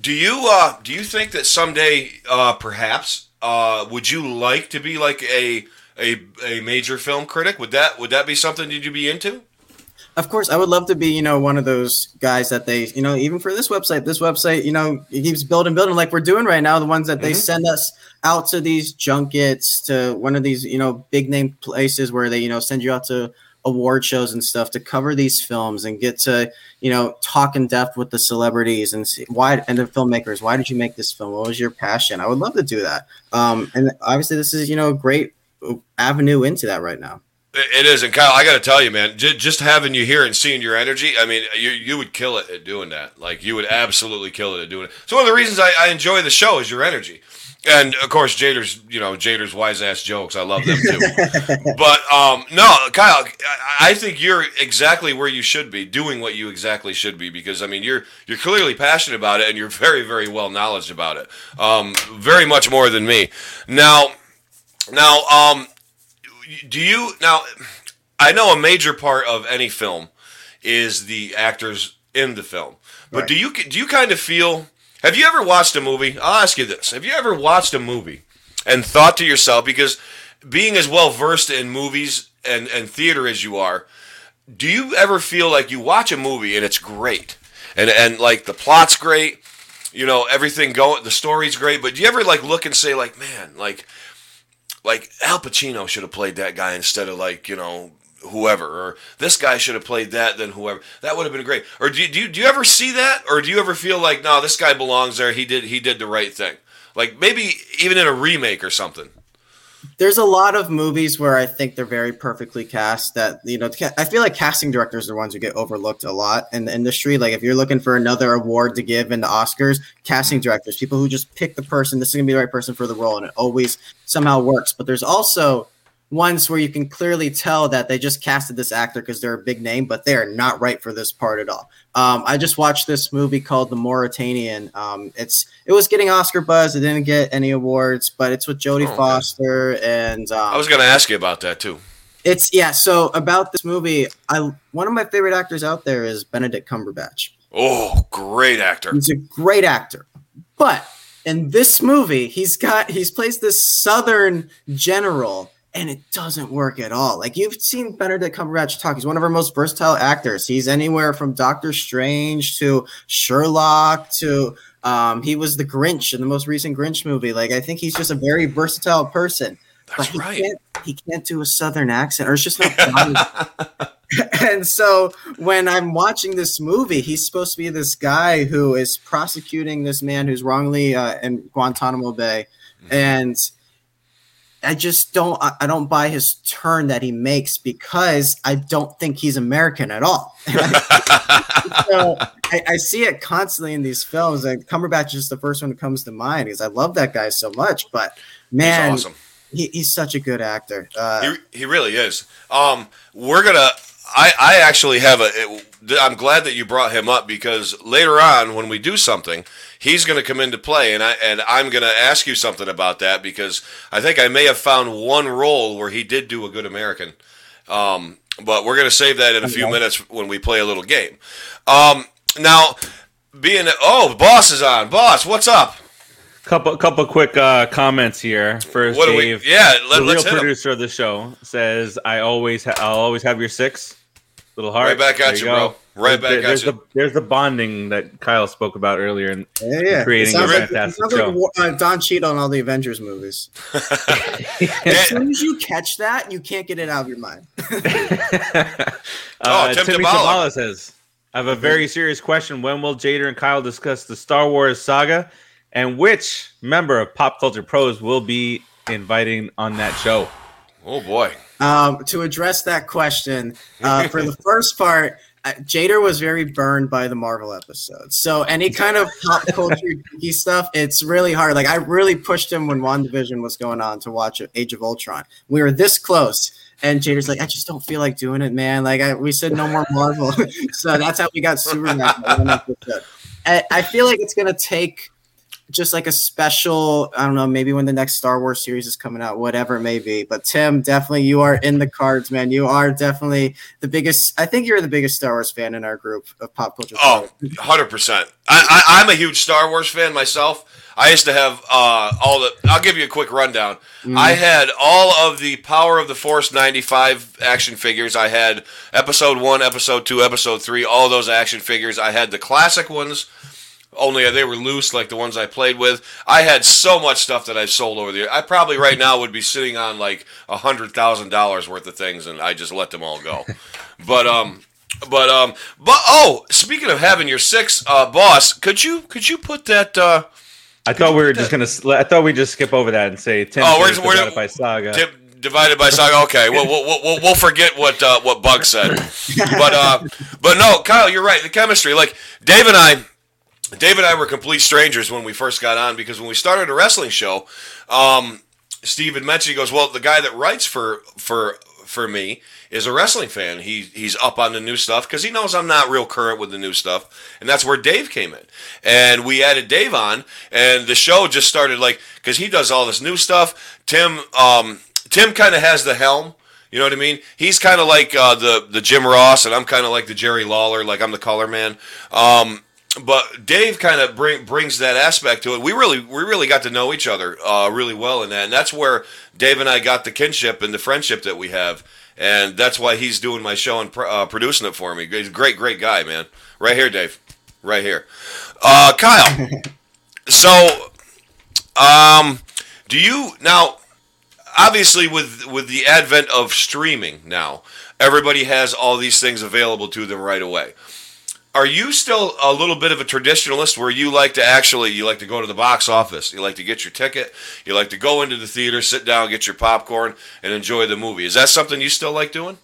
Do you uh, do you think that someday, uh, perhaps, uh, would you like to be like a a a major film critic? Would that would that be something that you'd be into? Of course, I would love to be, you know, one of those guys that they, you know, even for this website, this website, you know, it keeps building, building like we're doing right now. The ones that they Mhm. send us out to these junkets, to one of these, you know, big name places where they, you know, send you out to award shows and stuff to cover these films and get to, you know, talk in depth with the celebrities and see why and the filmmakers. Why did you make this film? What was your passion? I would love to do that. Um, and obviously, this is, you know, a great avenue into that right now. It is, and Kyle, I got to tell you, man, j- just having you here and seeing your energy, I mean, you you would kill it at doing that. Like you would absolutely kill it at doing it. So one of the reasons I, I enjoy the show is your energy, and of course, Jader's, you know, Jader's wise ass jokes. I love them too. but um, no, Kyle, I, I think you're exactly where you should be, doing what you exactly should be, because I mean, you're you're clearly passionate about it, and you're very very well knowledge about it, um, very much more than me. Now, now, um do you now i know a major part of any film is the actors in the film but Right. do you do you kind of feel have you ever watched a movie i'll ask you this have you ever watched a movie and thought to yourself because being as well versed in movies and, and theater as you are do you ever feel like you watch a movie and it's great and and like the plot's great you know everything going the story's great but do you ever like look and say like man like like Al Pacino should have played that guy instead of like you know whoever or this guy should have played that then whoever. That would have been great. Or do you, do you, do you ever see that? Or do you ever feel like no this guy belongs there. He did he did the right thing. Like maybe even in a remake or something there's a lot of movies where I think they're very perfectly cast. That you know, I feel like casting directors are the ones who get overlooked a lot in the industry. Like if you're looking for another award to give in the Oscars, casting directors, people who just pick the person, this is gonna be the right person for the role, and it always somehow works. But there's also ones where you can clearly tell that they just casted this actor because they're a big name, but they are not right for this part at all. Um, I just watched this movie called The Mauritanian. Um, it's it was getting Oscar buzz. It didn't get any awards, but it's with Jodie Oh. Foster and um, i was going to ask you about that too it's yeah. So about this movie, I one of my favorite actors out there is Benedict Cumberbatch. oh great actor He's a great actor, but in this movie, he's got he's plays this Southern general, and it doesn't work at all. Like you've seen Benedict Cumberbatch talk. He's one of our most versatile actors. He's anywhere from Doctor Strange to Sherlock to um, he was the Grinch in the most recent Grinch movie. Like I think he's just a very versatile person. but that's he right can't he can't do a southern accent or it's just not and so when i'm watching this movie he's supposed to be this guy who is prosecuting this man who's wrongly uh, in guantanamo bay and i just don't I, don't buy his turn that he makes because i don't think he's american at all so I, I see it constantly in these films and cumberbatch is just the first one that comes to mind because i love that guy so much but man he's awesome he, he's such a good actor. Uh, He, he really is. Um, we're gonna. I, I actually have a. It, I'm glad that you brought him up because later on when we do something, he's gonna come into play, and I and I'm gonna ask you something about that because I think I may have found one role where he did do a good American. Um, but we're gonna save that in a few Okay. minutes when we play a little game. Um, now, being oh, boss is on. Boss, what's up? Couple couple quick uh, comments here. First, What do Dave, we? Yeah, let, the real let's hit 'em. producer of the show, says, "I always, ha- I'll always have your six. Little heart. Right back at There you, go. bro. Right back There- at there's you. The, there's the bonding that Kyle spoke about earlier, and Yeah, yeah. Creating it sounds a like, it fantastic sounds like uh, Don Cheadle on all the Avengers movies. As soon as you catch that, you can't get it out of your mind. uh, Oh, Tim Timmy Tabala. Tabala says, "I have a very serious question. When will Jader and Kyle discuss the Star Wars saga, and which member of Pop Culture Pros will be inviting on that show?" Oh boy. Um, to address that question, uh, for the first part, uh, Jader was very burned by the Marvel episode. So any kind of pop culture geeky stuff, it's really hard. Like I really pushed him when WandaVision was going on to watch Age of Ultron. We were this close. And Jader's like, I just don't feel like doing it, man. Like I, we said, no more Marvel. so that's how we got Superman. for one episode. I, I feel like it's gonna take just like a special, I don't know, maybe when the next Star Wars series is coming out, whatever it may be. But Tim, definitely you are in the cards, man. You are definitely the biggest. I think you're the biggest Star Wars fan in our group of pop culture. Oh, 100%. I, I, I'm a huge Star Wars fan myself. I used to have uh, all the. I'll give you a quick rundown. I had all of the Power of the Force 95 action figures. I had Episode 1, Episode 2, Episode 3, all those action figures. I had the classic ones, only they were loose like the ones I played with. I had so much stuff that I've sold over the year. I probably right now would be sitting on like a $100,000 worth of things, and I just let them all go. but, um,. But um, but oh, speaking of having your six uh, boss, could you could you put that uh, I thought we were just gonna. I thought we'd just skip over that and say Tim. Oh, we're- we're- divided by saga. dip, divided by saga? Okay, we'll, we'll, we'll, we'll forget what uh, what Bug said. But uh, but no, Kyle, you're right. The chemistry, like Dave and I, Dave and I were complete strangers when we first got on because when we started a wrestling show, um, Steve had mentioned he goes, well, the guy that writes for for for me is a wrestling fan. He he's up on the new stuff because he knows I'm not real current with the new stuff, and that's where Dave came in. And we added Dave on, and the show just started like because he does all this new stuff. Tim um, Tim kind of has the helm. You know what I mean? He's kind of like uh, the the Jim Ross, and I'm kind of like the Jerry Lawler. Like I'm the color man. Um, but Dave kind of bring, brings that aspect to it. We really we really got to know each other uh, really well in that, and that's where Dave and I got the kinship and the friendship that we have, and that's why he's doing my show and pr- uh, producing it for me. He's a great great guy, man. Right here, Dave. Right here, uh, Kyle. so, um, do you now? Obviously, with with the advent of streaming now, everybody has all these things available to them right away are you still a little bit of a traditionalist where you like to actually you like to go to the box office you like to get your ticket you like to go into the theater sit down get your popcorn and enjoy the movie is that something you still like doing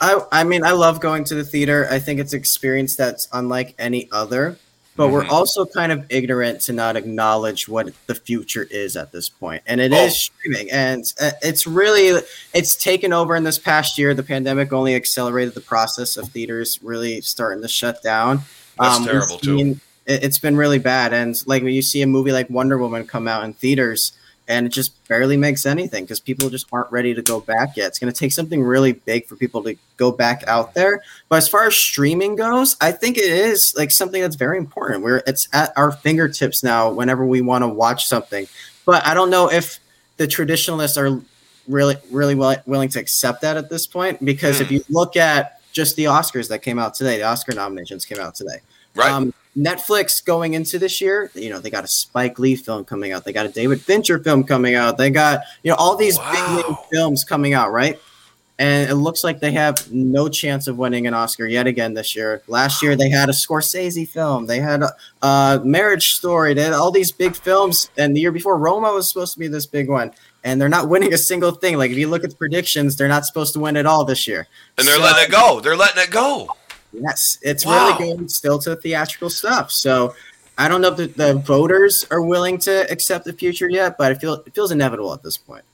I, I mean, I love going to the theater. I think it's an experience that's unlike any other. But we're Mhm. also kind of ignorant to not acknowledge what the future is at this point, and it is Oh. streaming, and uh, it's really it's taken over in this past year. The pandemic only accelerated the process of theaters really starting to shut down. That's we've terrible, too. seen- it- It's been really bad, and like when you see a movie like Wonder Woman come out in theaters, and it just barely makes anything because people just aren't ready to go back yet. It's going to take something really big for people to go back out there. But as far as streaming goes, I think it is like something that's very important. Where it's at our fingertips now whenever we want to watch something. But I don't know if the traditionalists are really really will, willing to accept that at this point because if you look at just the Oscars that came out today, the Oscar nominations came out today. right Um, Netflix going into this year, you know, they got a Spike Lee film coming out. They got a David Fincher film coming out. They got, you know, all these big name films coming out, right? And it looks like they have no chance of winning an Oscar yet again this year. Last year they had a Scorsese film. They had a, a Marriage Story. They had all these big films. And the year before, Roma was supposed to be this big one. And they're not winning a single thing. Like if you look at the predictions, they're not supposed to win at all this year. and they're So- letting it go they're letting it go Yes, it's Wow. really going still to theatrical stuff. So I don't know if the, the voters are willing to accept the future yet, but it feels it feels inevitable at this point.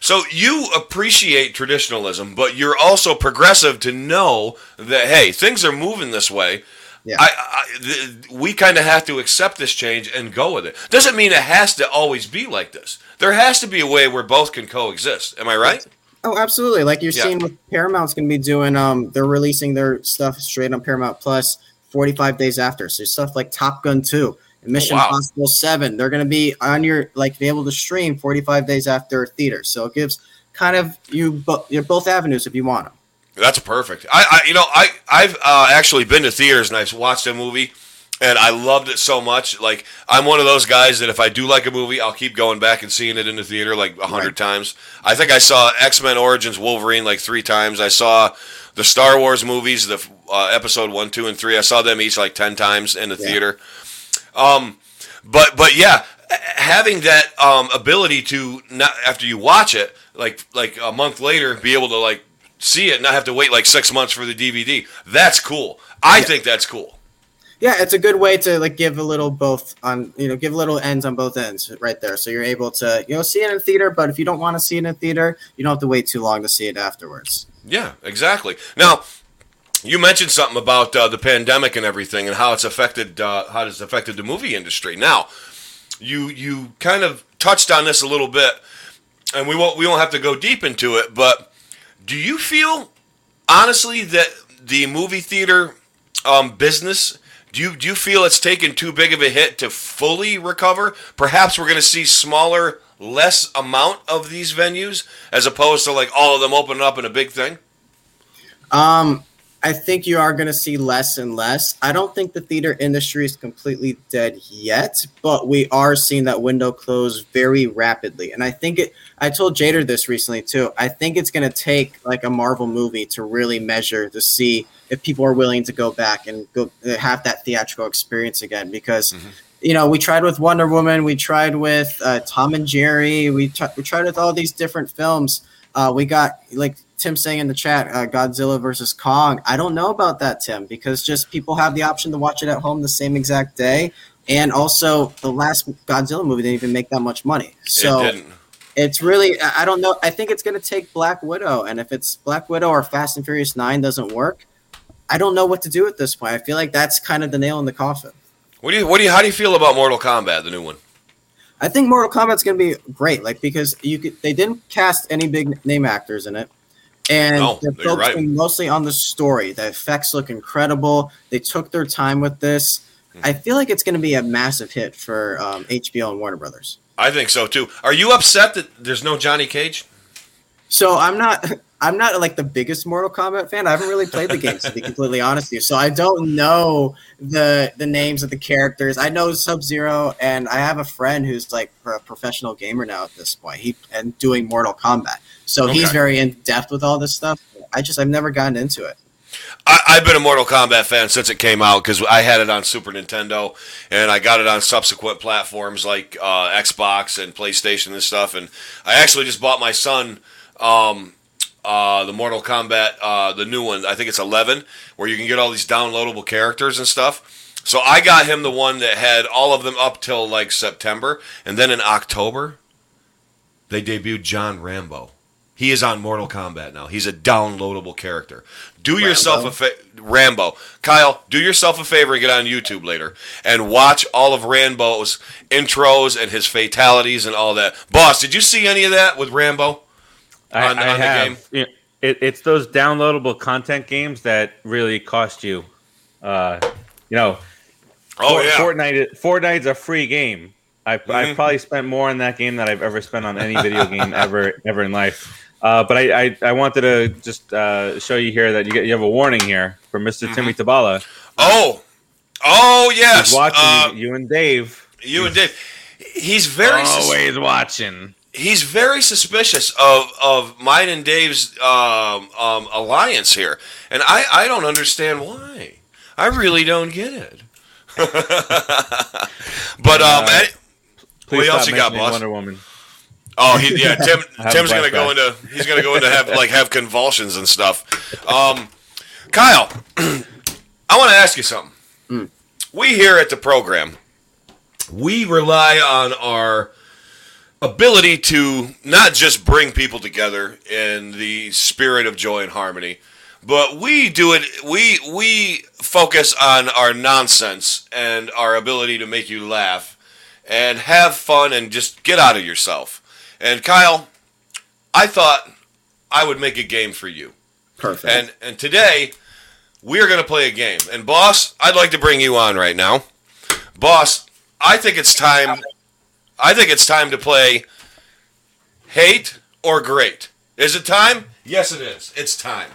so you appreciate traditionalism but you're also progressive to know that hey things are moving this way Yeah. I, I, th- we kind of have to accept this change and go with it. Doesn't mean it has to always be like this. There has to be a way where both can coexist. Am I right? Oh, absolutely. Like you're Yeah. seeing with Paramount's going to be doing um they're releasing their stuff straight on Paramount Plus 45 days after. So stuff like Top Gun 2 Mission wow. Impossible Seven. They're going to be on your like be able to stream 45 days after theater. So it gives kind of you bo- you're both avenues if you want them. That's perfect. I, I you know, I I've uh, actually been to theaters and I've watched a movie, and I loved it so much. Like I'm one of those guys that if I do like a movie, I'll keep going back and seeing it in the theater like a hundred Right. times. I think I saw X Men Origins Wolverine like three times. I saw the Star Wars movies, the uh, episode one, two, and three. I saw them each like ten times in the Yeah. theater. Um, but but yeah, having that um, ability to not after you watch it, like like a month later, be able to like see it, and not have to wait like six months for the DVD. That's cool. I think that's cool. Yeah, it's a good way to like give a little both on you know give little ends on both ends right there. So you're able to you know see it in theater, but if you don't want to see it in theater, you don't have to wait too long to see it afterwards. Yeah, exactly. Now, you mentioned something about uh, the pandemic and everything, and how it's affected uh, how it's affected the movie industry. Now, you you kind of touched on this a little bit, and we won't we won't have to go deep into it. But do you feel honestly that the movie theater um, business? Do you, do you feel it's taken too big of a hit to fully recover? Perhaps we're going to see smaller, less amount of these venues as opposed to like all of them opening up in a big thing. Um, I think you are going to see less and less. I don't think the theater industry is completely dead yet, but we are seeing that window close very rapidly. And I think it, I told Jader this recently too. I think it's going to take like a Marvel movie to really measure to see if people are willing to go back and go have that theatrical experience again because. You know, we tried with Wonder Woman, we tried with uh, Tom and Jerry, we, t- we tried with all these different films. Uh, we got like Tim saying in the chat, uh, Godzilla versus Kong. I don't know about that, Tim, because just people have the option to watch it at home the same exact day. And also, the last Godzilla movie didn't even make that much money. So it didn't. it's really, I don't know. I think it's going to take Black Widow. And if it's Black Widow or Fast and Furious 9 doesn't work, I don't know what to do at this point. I feel like that's kind of the nail in the coffin. What do you what do you how do you feel about Mortal Kombat, the new one? I think Mortal Kombat's going to be great, like because you could, they didn't cast any big name actors in it, and No, they're you're right. focusing mostly on the story. The effects look incredible. They took their time with this. Hmm. I feel like it's going to be a massive hit for um, HBO and Warner Brothers. I think so too. Are you upset that there's no Johnny Cage? So I'm not. I'm not like the biggest Mortal Kombat fan. I haven't really played the games to be completely honest with you. So I don't know the the names of the characters. I know Sub Zero, and I have a friend who's like a professional gamer now at this point. He and doing Mortal Kombat. So he's very in depth with all this stuff. I just I've never gotten into it. I, I've been a Mortal Kombat fan since it came out because I had it on Super Nintendo and I got it on subsequent platforms like uh, Xbox and PlayStation and stuff. And I actually just bought my son um, uh, the Mortal Kombat, uh, the new one. I think it's 11, where you can get all these downloadable characters and stuff. So I got him the one that had all of them up till like September, and then in October they debuted John Rambo. He is on Mortal Kombat now. He's a downloadable character. Do yourself a fa- Rambo. Kyle, do yourself a favor and get on YouTube later and watch all of Rambo's intros and his fatalities and all that. Boss, did you see any of that with Rambo? I, on- I on the have. game? it, it's those downloadable content games that really cost you. Uh, you know, Oh Fort- yeah. Fortnite. Fortnite's a free game. I Mhm. I probably spent more on that game than I've ever spent on any video game ever ever in life. Uh, but I, I, I wanted to just uh, show you here that you get you have a warning here from mister Mm-hmm. Timmy Tabala. Oh. Oh yes. He's watching Uh, you, you and Dave. you and Dave. He's very sus- always watching. he's very suspicious of of mine and Dave's um, um, alliance here, and I I don't understand why. I really don't get it. but um, Uh, any- Please What else you got, boss? Wonder Woman. Oh he, yeah, Tim Tim's gonna go into he's gonna go into have like have convulsions and stuff. Um, Kyle, I want to ask you something. We here at the program, we rely on our ability to not just bring people together in the spirit of joy and harmony, but we do it. We we focus on our nonsense and our ability to make you laugh and have fun and just get out of yourself. And Kyle, I thought I would make a game for you. Perfect. And and today we are going to play a game. And boss, I'd like to bring you on right now. Boss, I think it's time. I think it's time to play hate or great. Is it time? Yes, it is. It's time.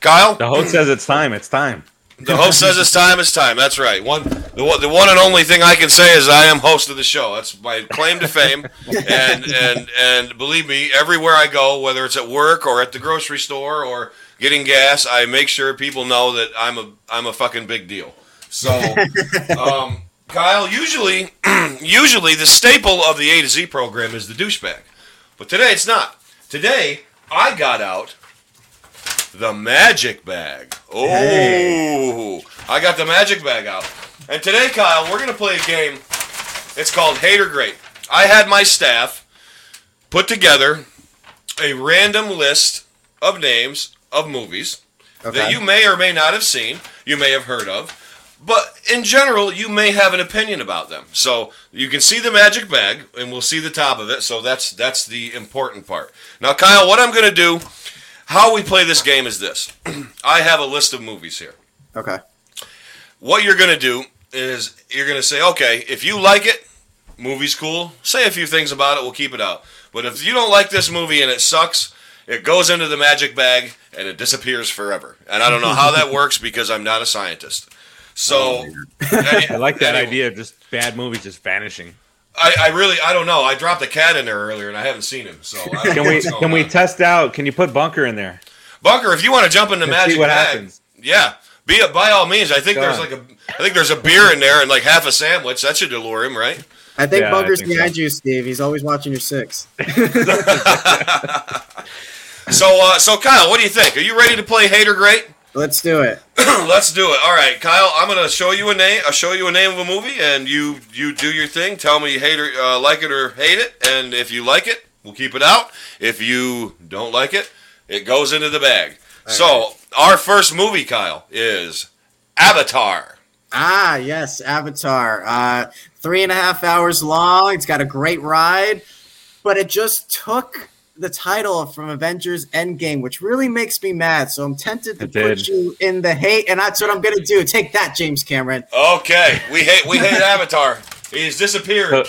Kyle, The host says it's time. It's time. The host says it's time. It's time. That's right. One, the one, the one and only thing I can say is I am host of the show. That's my claim to fame. And and and believe me, everywhere I go, whether it's at work or at the grocery store or getting gas, I make sure people know that I'm a I'm a fucking big deal. So, um, Kyle, usually usually the staple of the A to Z program is the douchebag, but today it's not. Today I got out the magic bag. Oh, Hey. I got the magic bag out. And today, Kyle, we're going to play a game. It's called Hate or Great. I had my staff put together a random list of names of movies that you may or may not have seen, you may have heard of, but in general, you may have an opinion about them. So you can see the magic bag, and we'll see the top of it. So that's that's the important part. Now, Kyle, what I'm going to do, how we play this game is this: I have a list of movies here. Okay. What you're going to do is you're going to say, okay, if you like it, movie's cool. Say a few things about it. We'll keep it out. But if you don't like this movie and it sucks, it goes into the magic bag and it disappears forever. And I don't know how that works because I'm not a scientist. So oh, I like that anyway, idea of just bad movies just vanishing. I, I really I don't know. I dropped a cat in there earlier and I haven't seen him. So I don't know Can we what's going can we test out? Can you put Bunker in there? Bunker? If you want to jump in the Let's magic see what bag, happens. yeah, be it by all means. I think Go there's on. like a I think there's a beer in there and like half a sandwich. That should allure him, right? I think Yeah, I Bunker's think so. behind you, Steve. He's always watching your six. So uh, so Kyle, what do you think? Are you ready to play Hate or Great? Let's do it. Let's do it. All right, Kyle. I'm gonna show you a name. I'll show you a name of a movie, and you you do your thing. Tell me you hate or uh, like it or hate it, and if you like it, we'll keep it out. If you don't like it, it goes into the bag. so our first movie, Kyle, is Avatar. Ah, yes, Avatar. Uh, three and a half hours long. It's got a great ride, but it just took the title from Avengers Endgame, which really makes me mad. So I'm tempted to It did. put you in the hate, and that's what I'm gonna do. Take that, James Cameron. Okay, we hate we hate Avatar. He's disappeared.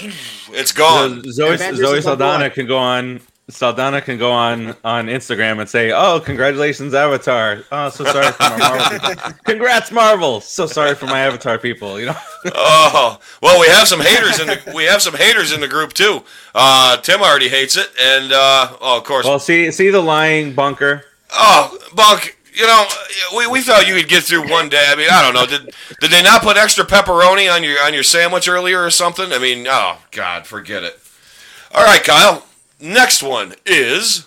It's gone. So Zoe, Zoe Saldana can go on. Saldana can go on on Instagram and say, "Oh, congratulations, Avatar! Oh, so sorry for my Marvel. people. Congrats, Marvel! So sorry for my Avatar people. You know, Oh well, we have some haters in the we have some haters in the group too. Uh, Tim already hates it, and uh, oh, of course, well, see, see the lying bunker. Oh, Bunk, you know, we, we thought you could get through one day. I mean, I don't know. Did did they not put extra pepperoni on your on your sandwich earlier or something? I mean, oh God, forget it. All right, Kyle. Next one is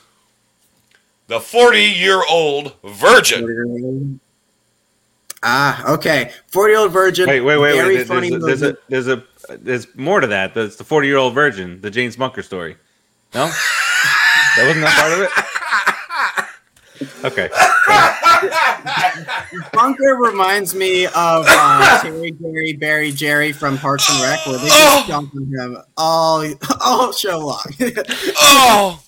the forty-year-old virgin. Ah, okay. Forty year old virgin. Wait, wait, wait, Very wait. funny There's, a, there's a there's a there's more to that. There's the 40 year old virgin, the James Bunker story. No, that wasn't that part of it. Okay. Bunker reminds me of uh, Terry, Gary, Barry, Jerry from Parks and Rec, where they Oh. just jump on him all all show long. Oh,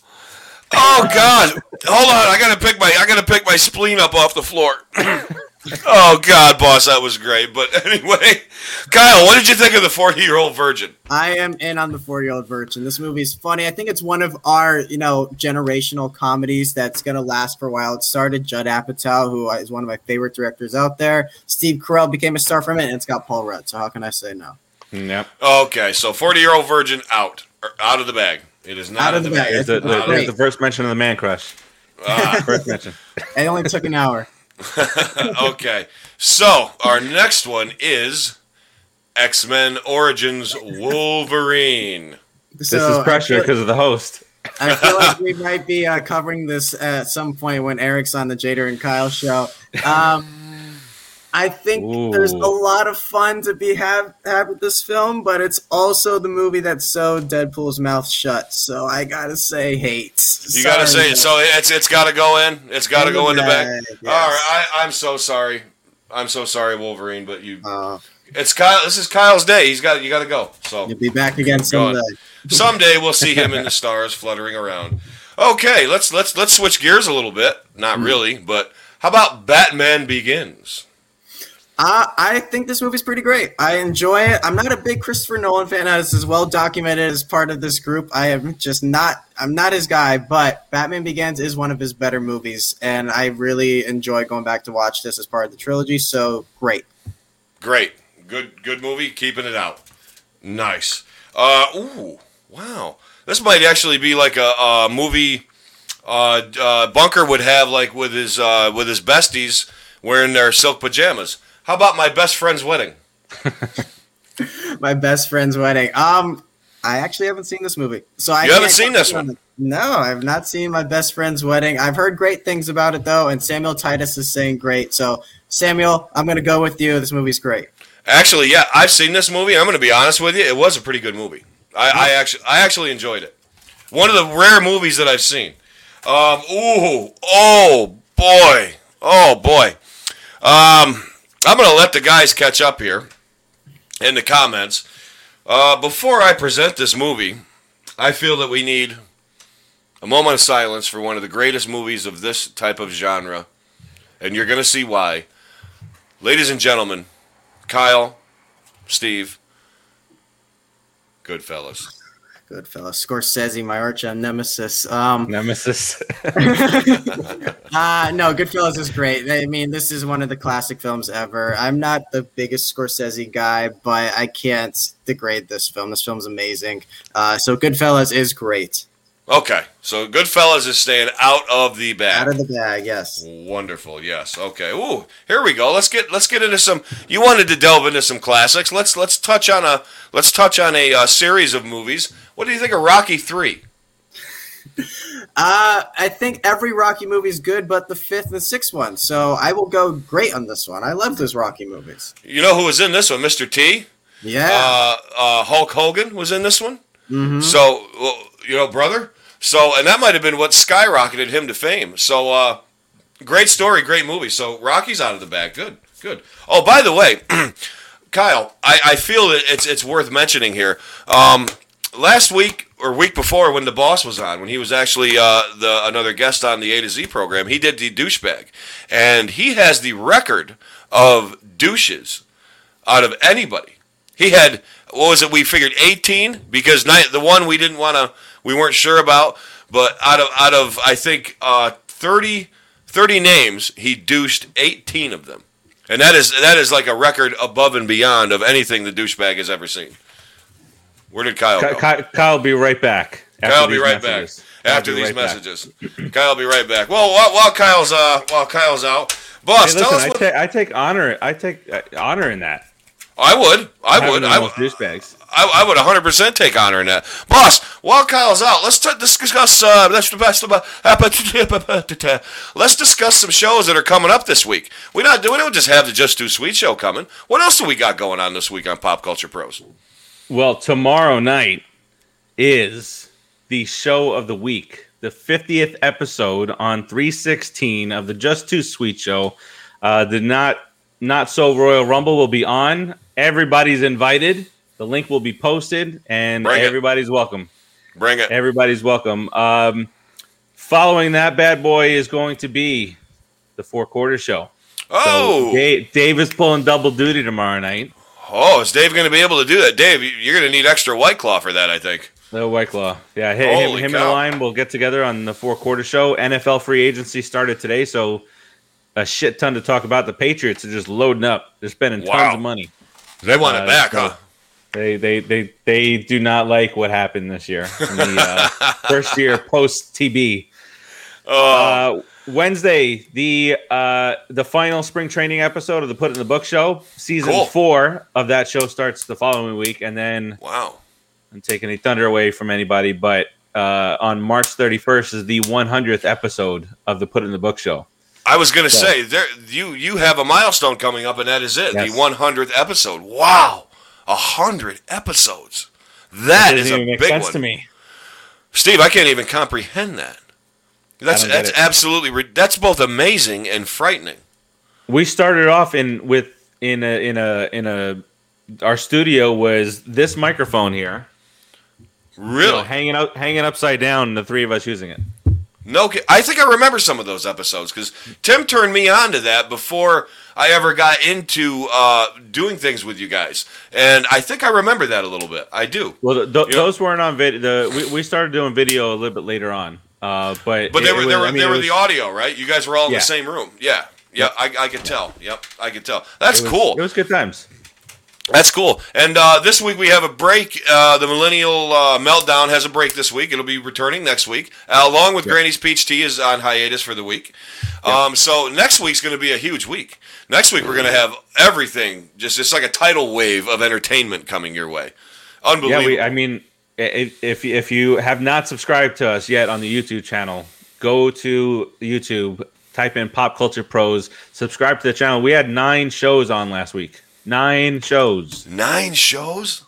oh God! Hold on, I gotta pick my I gotta pick my spleen up off the floor. oh God, boss, that was great. But anyway, Kyle, what did you think of the forty-year-old virgin? I am in on the forty-year-old virgin. This movie is funny. I think it's one of our, you know, generational comedies that's going to last for a while. It started Judd Apatow, who is one of my favorite directors out there. Steve Carell became a star from it, and it's got Paul Rudd. So how can I say no? Yep. Okay, so forty-year-old virgin out, or out of the bag. It is not Out in of the the bag. bag. There's the, the, Wow. the first mention of the man crush. Ah, First mention. It only took an hour. okay, so our next one is X-Men Origins Wolverine. This So is pressure because of the host. I feel like we might be uh, covering this at some point when Eric's on the Jader and Kyle show. Um, I think there's a lot of fun to be have had with this film, but it's also the movie that sewed Deadpool's mouth shut. So I gotta say, hate. You gotta say. So it's it's got to go in. It's got to go in the bag. Yes. All right, I, I'm so sorry. I'm so sorry, Wolverine, but you. Uh, It's Kyle. This is Kyle's day. He's got. You got to go. So you'll be back again someday. someday we'll see him in the stars fluttering around. Okay, let's let's let's switch gears a little bit. Not Hmm. really, but how about Batman Begins? Uh, I think this movie's pretty great. I enjoy it. I'm not a big Christopher Nolan fan, as is well documented as part of this group. I am just not. I'm not his guy. But Batman Begins is one of his better movies, and I really enjoy going back to watch this as part of the trilogy. So great. Great, good, good movie. Keeping it out. Nice. Uh, ooh, wow. This might actually be like a, a movie. Uh, uh, Bunker would have like with his uh, with his besties wearing their silk pajamas. How about my best friend's wedding? My best friend's wedding. Um, I actually haven't seen this movie, so I haven't seen this one? on. No, I've not seen my best friend's wedding. I've heard great things about it though, and Samuel Titus is saying great. So Samuel, I'm gonna go with you. This movie's great. Actually, yeah, I've seen this movie. I'm going to be honest with you; it was a pretty good movie. I, I actually, I actually enjoyed it. One of the rare movies that I've seen. Um, ooh, oh boy, oh boy. Um, I'm going to let the guys catch up here in the comments. Uh, before I present this movie, I feel that we need a moment of silence for one of the greatest movies of this type of genre, and you're going to see why. Ladies and gentlemen, Kyle, Steve, Goodfellas. Goodfellas, Scorsese, my arch nemesis. Um, Nemesis. Uh, no, Goodfellas is great. I mean, this is one of the classic films ever. I'm not the biggest Scorsese guy, but I can't degrade this film. This film's amazing. Uh, so Goodfellas is great. Okay, so Goodfellas is staying out of the bag. Out of the bag, yes. Wonderful. Yes. Okay. Ooh, here we go. Let's get let's get into some. You wanted to delve into some classics. Let's let's touch on a let's touch on a, uh series of movies. What do you think of Rocky Three? Uh, I think every Rocky movie is good, but the fifth and sixth one. So I will go great on this one. I love those Rocky movies. You know who was in this one? Mr. T. Yeah. Uh, uh, Hulk Hogan was in this one. Mhm. So well, you know, brother. So and that might have been what skyrocketed him to fame. So uh, great story, great movie. So Rocky's out of the bag. Good, good. Oh, by the way, Kyle, I, I feel that it's it's worth mentioning here. Um, last week or week before, when the boss was on, when he was actually uh, the another guest on the A to Z program, he did the douchebag, and he has the record of douches out of anybody. He had what was it? We figured 18 because night the one we didn't want to, we weren't sure about, but out of out of I think uh, 30 30 names, he douched 18 of them, and that is that is like a record above and beyond of anything the douchebag has ever seen. Where did Kyle go? Kyle, Kyle be right back. Kyle be right messages. back after these right back. messages. Kyle will be right back. Well, while, while Kyle's uh while Kyle's out, boss, Hey, tell listen, us I, what. ta- I take honor. I take uh, honor in that. I would, I would, I, douchebags. I, I would 100% take honor in that. Boss, while Kyle's out, let's t- discuss. Uh, let's, let's discuss some shows that are coming up this week. We not we don't just have the Just Too Sweet show coming. What else do we got going on this week on Pop Culture Pros? Well, tomorrow night is the show of the week, the 50th episode on 316 of the Just Too Sweet show. Uh, the not not so Royal Rumble will be on. Everybody's invited. The link will be posted, and Bring it. everybody's welcome. Bring it. Everybody's welcome. Um, following that bad boy is going to be the four quarter show. Oh, So Dave, Dave is pulling double duty tomorrow night. oh, is Dave going to be able to do that? Dave, you- you're going to need extra White Claw for that, I think. The White Claw. Yeah, hi- him, him and line will get together on the four quarter show. NFL free agency started today, so a shit ton to talk about. The Patriots are just loading up. They're spending Wow. tons of money. They want Uh, it back, so- huh? They they they they do not like what happened this year. In the uh, first year post TB. Oh, Uh, Wednesday, the uh, the final spring training episode of the Put in the Book show. Season Cool. four of that show starts the following week, and then wow. I'm taking any thunder away from anybody, but uh, on March 31st is the 100th episode of the Put in the Book show. I was going to So- say there you you have a milestone coming up, and that is it, Yes. the 100th episode. Wow, a hundred episodes. That is a big one, to me. Steve. I can't even comprehend that. That's that's it. absolutely that's both amazing and frightening. We started off in with in a in a in a our studio was this microphone here, you know, hanging out hanging upside down, the three of us using it. No, I think I remember some of those episodes because Tim turned me on to that before I ever got into uh, doing things with you guys, and I think I remember that a little bit. I do, Well, th- th- Yep. those weren't on video. The, we, we started doing video a little bit later on, uh, but but they were was- they were I mean, they were was- the audio, right? You guys were all in Yeah. the same room. Yeah, yeah, I, I could tell. Yep, I could tell. That's it was- cool. It was good times. That's cool. And uh, this week we have a break. Uh, the Millennial uh, Meltdown has a break this week. It'll be returning next week, uh, along with Granny's Peach Tea is on hiatus for the week. Um, so next week's going to be a huge week. Next week we're going to have everything. Just it's like a tidal wave of entertainment coming your way. Unbelievable. Yeah, we. I mean, if if you have not subscribed to us yet on the YouTube channel, go to YouTube, type in Pop Culture Pros, subscribe to the channel. We had nine shows on last week. Nine shows. Nine shows,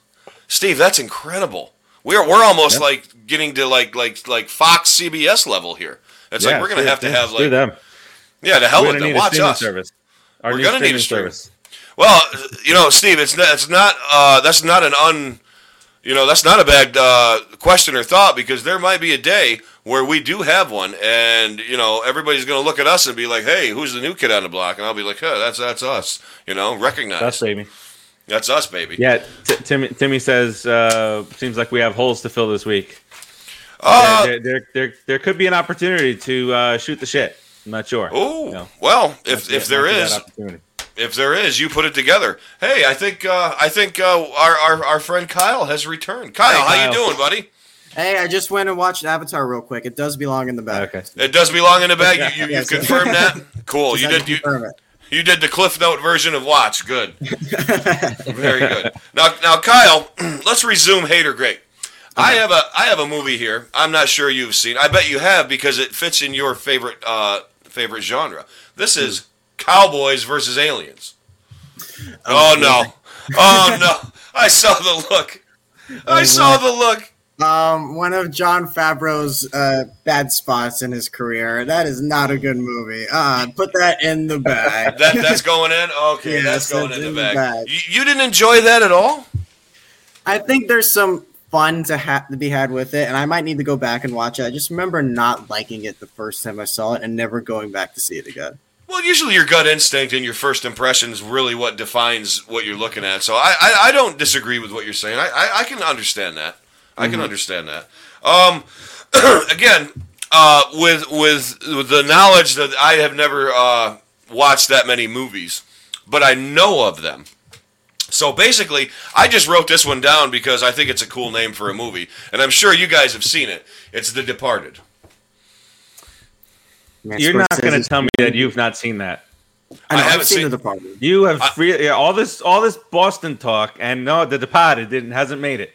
Steve. That's incredible. We're we're almost Yep. like getting to like like like Fox CBS level here. It's like we're going to have to have like them. yeah, to hell We're with gonna them. Watch us. service. Our We're gonna need a stream. Well, you know, Steve, it's not, it's not uh, that's not an un, you know, that's not a bad uh, question or thought because there might be a day where we do have one, and you know, everybody's going to look at us and be like, "Hey, who's the new kid on the block?" And I'll be like, "Huh, that's that's us." You know, recognize That's baby. that's us, baby. Yeah, t- Timmy, Timmy says uh, seems like we have holes to fill this week. Uh, there, there, there, there could be an opportunity to uh, shoot the shit. I'm not sure. oh, No. well, if if there might be that is, opportunity. If there is, you put it together. Hey, I think uh, I think uh, our, our our friend Kyle has returned. Kyle, Hey, how you doing, buddy? Hey, I just went and watched Avatar real quick. It does belong in the bag. Okay. It does belong in the bag. You, you, you Yes. confirmed that. Cool. You did. You, confirm it. You did the Cliff Note version of Watch. Good. Very good. Now, now, Kyle, let's resume Hate or Great. I have a I have a movie here. I'm not sure you've seen. I bet you have because it fits in your favorite uh, favorite genre. This is Cowboys versus Aliens. Oh no! Oh no! I saw the look. I saw the look. Um, one of Jon Favreau's uh, bad spots in his career. That is not a good movie. Uh, put that in the bag. That that's going in. Okay, Yes, that's going that's in the in the bag. bag. You, you didn't enjoy that at all? I think there's some fun to have to be had with it, and I might need to go back and watch it. I just remember not liking it the first time I saw it, and never going back to see it again. Well, usually your gut instinct and your first impression is really what defines what you're looking at. So I, I, I don't disagree with what you're saying. I, I, I can understand that. I can understand that. Um, again, uh, with with with the knowledge that I have never uh, watched that many movies, but I know of them. So basically, I just wrote this one down because I think it's a cool name for a movie, and I'm sure you guys have seen it. It's The Departed. Man, You're not going to tell me that you've not seen that. I, know, I I haven't haven't seen seen- The Departed. You have I- free, yeah, all this all this Boston talk, and no, the Departed didn't hasn't made it.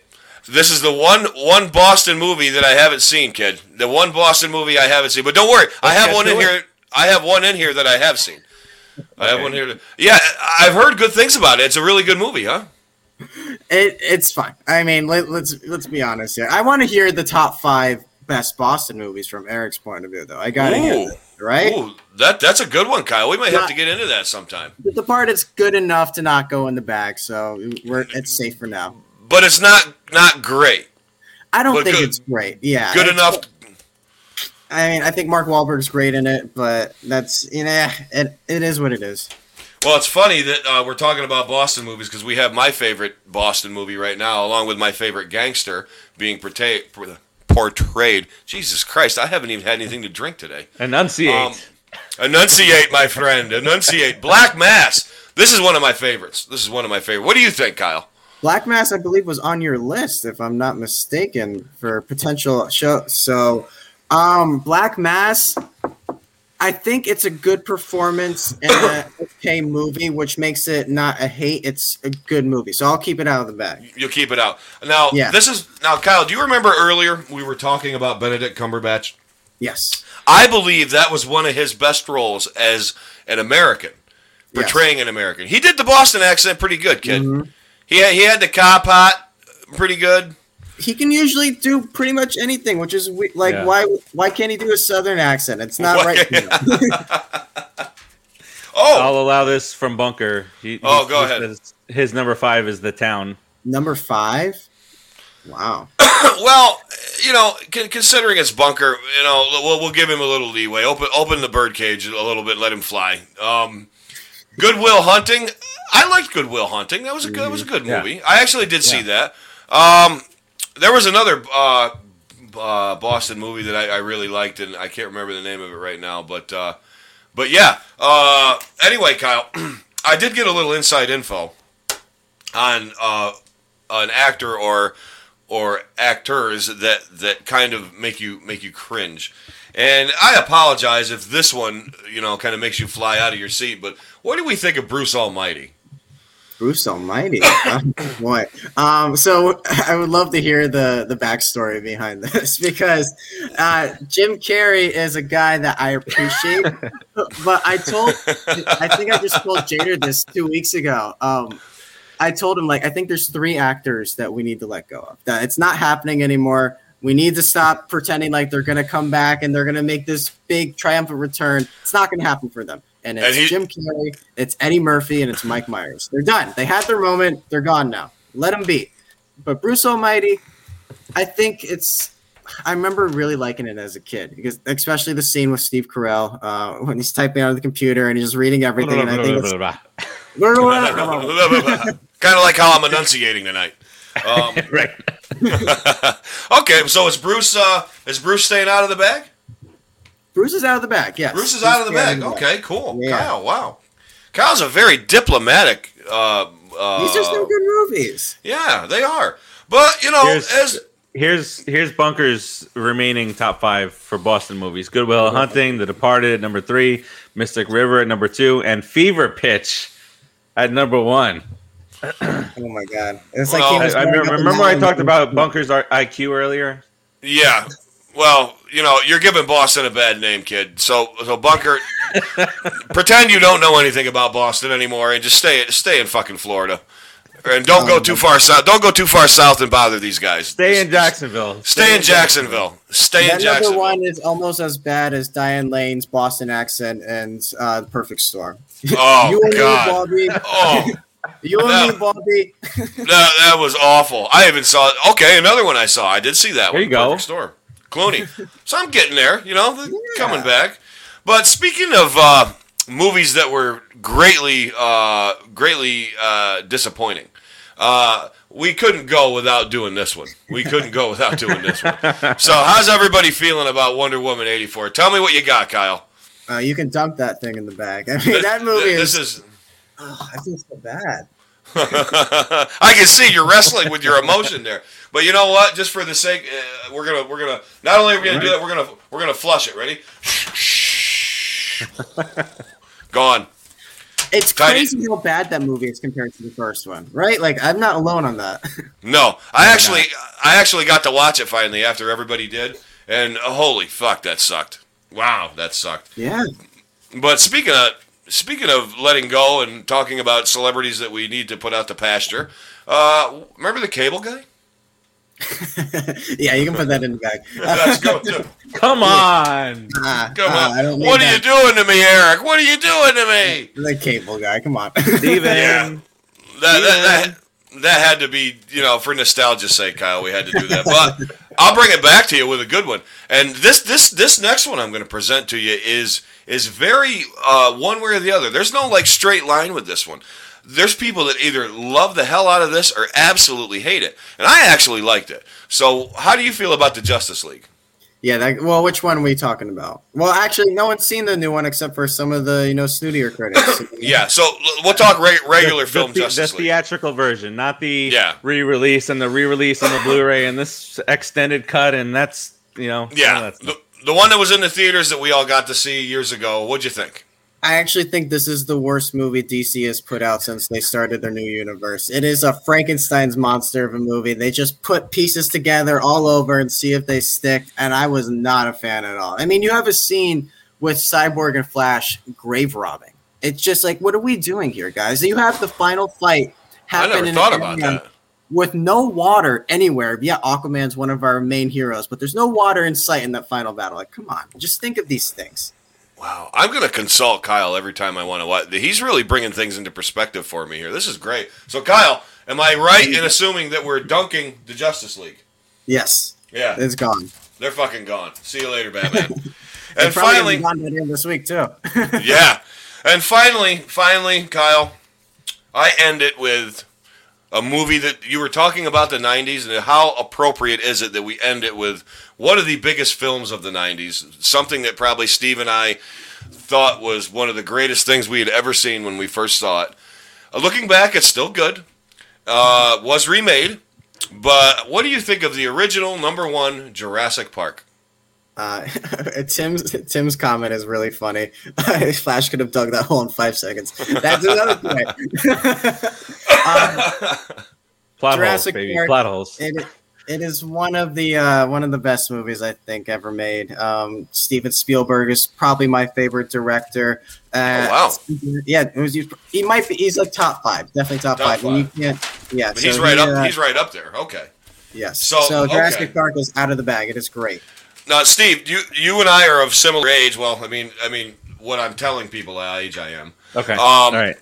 This is the one one Boston movie that I haven't seen, kid. The one Boston movie I haven't seen. But don't worry, I have one in it. here. I have one in here that I have seen. I have one here. To, yeah, I've heard good things about it. It's a really good movie, huh? It, it's fine. I mean, let, let's let's be honest here. I want to hear the top five best Boston movies from Eric's point of view, though. I gotta Ooh. that, right? Ooh, that that's a good one, Kyle. We might have to get into that sometime. The Departed's good enough to not go in the bag, so we're it's safe for now. But it's not not great. I don't But think good- it's great. Yeah, Good enough. I mean, I think Mark Wahlberg's great in it, but that's you know, it, it is what it is. Well, it's funny that uh, we're talking about Boston movies because we have my favorite Boston movie right now, along with my favorite gangster being portrayed. Portrayed. Jesus Christ! I haven't even had anything to drink today. Enunciate. Um, Enunciate, my friend. Enunciate. Black Mass. This is one of my favorites. This is one of my favorite. What do you think, Kyle? Black Mass, I believe, was on your list, if I'm not mistaken, for potential show. So, um, Black Mass, I think it's a good performance and a okay movie, which makes it not a hate. It's a good movie, so I'll keep it out of the bag. You'll keep it out. Now, Yeah. this is now, Kyle. Do you remember earlier we were talking about Benedict Cumberbatch? Yes, I believe that was one of his best roles as an American, Yes. portraying an American. He did the Boston accent pretty good, kid. Mhm. He had, he had the cop hot pretty good. He can usually do pretty much anything, which is we- like Yeah. why why can't he do a Southern accent? It's not Why- right. Oh, I'll allow this from Bunker. He, Oh, he- go he ahead. says His number five is the town. Number five. Wow. well, you know, con- considering it's bunker, you know, we'll, we'll give him a little leeway. Open open the birdcage a little bit, let him fly. Um, Good Will Hunting, I liked Good Will Hunting. That was a good, that was a good Yeah. movie. I actually did see that. Um, there was another uh, uh, Boston movie that I, I really liked, and I can't remember the name of it right now. But uh, but yeah. Uh, anyway, Kyle, I did get a little inside info on uh, an actor or or actors that that kind of make you make you cringe. And I apologize if this one, you know, kind of makes you fly out of your seat. But what do we think of Bruce Almighty? Bruce Almighty. Oh, boy. Um, so I would love to hear the the backstory behind this because uh, Jim Carrey is a guy that I appreciate, but I told I think I just told Jader this two weeks ago. Um, I told him like I think there's three actors that we need to let go of. That it's not happening anymore. We need to stop pretending like they're gonna come back and they're gonna make this big triumphant return. It's not gonna happen for them. And it's And he- Jim Carrey, it's Eddie Murphy, and it's Mike Myers. They're done. They had their moment. They're gone now. Let them be. But Bruce Almighty, I think it's. I remember really liking it as a kid because, especially the scene with Steve Carell uh, when he's typing on the computer and he's just reading everything. and I think it's, kind of like how I'm enunciating tonight. Um, right. okay, so is Bruce uh, is Bruce staying out of the bag? Bruce is out of the bag. Yes, Bruce is out of the He's bag. out of Okay, cool. Yeah. Kyle, wow. Kyle's a very diplomatic. Uh, uh, He's just in good movies. Yeah, they are. But you know, Here's- as Here's here's Bunker's remaining top five for Boston movies: Good Will Hunting, The Departed at number three, Mystic River at number two, and Fever Pitch at number one. Oh my god! It's Well, like he I, I remember, remember I talked about Bunker's IQ earlier. yeah, well, you know, you're giving Boston a bad name, kid. So, so Bunker, pretend you don't know anything about Boston anymore, and just stay stay in fucking Florida, and don't go too far south. Don't go too far south and bother these guys. Stay in Jacksonville. Stay in Jacksonville. Stay in That number Jacksonville. one is almost as bad as Diane Lane's Boston accent and uh, Perfect Storm. Oh you and God. me, Bobby. Oh, You and No. me, Bobby. that, that was awful. I even saw. Okay, another one I saw. I did see that There one. you go. Perfect Storm. Clooney. so I'm getting there. You know, Yeah. coming back. But speaking of uh, movies that were greatly, uh, greatly uh, disappointing, uh, we couldn't go without doing this one. We couldn't go without doing this one. So, how's everybody feeling about Wonder Woman '84? Tell me what you got, Kyle. Uh, you can dump that thing in the bag. I mean, that movie This is. is. Oh, I feel so bad. I can see you're wrestling with your emotion there. But you know what? Just for the sake, uh, we're gonna we're gonna not only are we gonna do that, we're gonna we're gonna flush it. Ready? Gone. It's Tiny- crazy how bad that movie is compared to the first one, right? Like, I'm not alone on that. No, I actually I actually got to watch it finally after everybody did, and uh, holy fuck, that sucked. Wow, that sucked. yeah. But speaking of speaking of letting go and talking about celebrities that we need to put out to pasture, uh, remember the cable guy? Yeah, you can put that in the bag. Let's go. To, Come on. Ah, come ah, on. I don't what are you doing to me, Eric? What are you doing to me? The cable guy, come on. Steven. Yeah. That, that, that, that had to be, you know, for nostalgia's sake, Kyle. We had to do that. But I'll bring it back to you with a good one. And this this this next one I'm going to present to you is is very uh, one way or the other. There's no like straight line with this one. There's people that either love the hell out of this or absolutely hate it. And I actually liked it. So how do you feel about the Justice League? Yeah, that, well, which one are we talking about? Well, actually, no one's seen the new one except for some of the you know snootier critics. Yeah, so we'll talk re- regular the, film the, Justice the League. theatrical version, not the Yeah. re-release and the re-release and the Blu-ray and this extended cut, and that's you know Yeah, that stuff. the, the one that was in the theaters that we all got to see years ago. What'd you think? I actually think this is the worst movie DC has put out since they started their new universe. It is a Frankenstein's monster of a movie. They just put pieces together all over and see if they stick, and I was not a fan at all. I mean, you have a scene with Cyborg and Flash grave robbing. It's just like, what are we doing here, guys? You have the final fight I happen never in thought about that. with no water anywhere. Yeah, Aquaman's one of our main heroes, but there's no water in sight in that final battle. Like, come on, just think of these things. Wow, I'm going to consult Kyle every time I want to watch. He's really bringing things into perspective for me here. This is great. So, Kyle, am I right in assuming that we're dunking the Justice League? Yes, Yeah, it's gone. they're fucking gone. See you later, Batman. And finally, gonna gone by the end of this week too. yeah, and finally, finally, Kyle, I end it with a movie that you were talking about the 90s and how appropriate is it that we end it with one of the biggest films of the 90s something that probably steve and i thought was one of the greatest things we had ever seen when we first saw it. Uh, looking back it's still good. Uh, was remade but what do you think of the original number one jurassic park Uh, Tim's Tim's comment is really funny. Flash could have dug that hole in five seconds. That's another point. um, Plot Jurassic holes, baby. Park. Plot holes. it, it is one of the uh, one of the best movies I think ever made. Um, Steven Spielberg is probably my favorite director. Uh, Oh, Yeah, it was, he might be. He's like top five, definitely top, Top five. And you five. can't. Yeah, he's so right he, up uh, he's right up there okay yes. So, So, Jurassic okay. Park is out of the bag. It is great. Now, Steve, you you and I are of similar age. Well, I mean, I mean, what I'm telling people how age I am. Okay. Um, All right.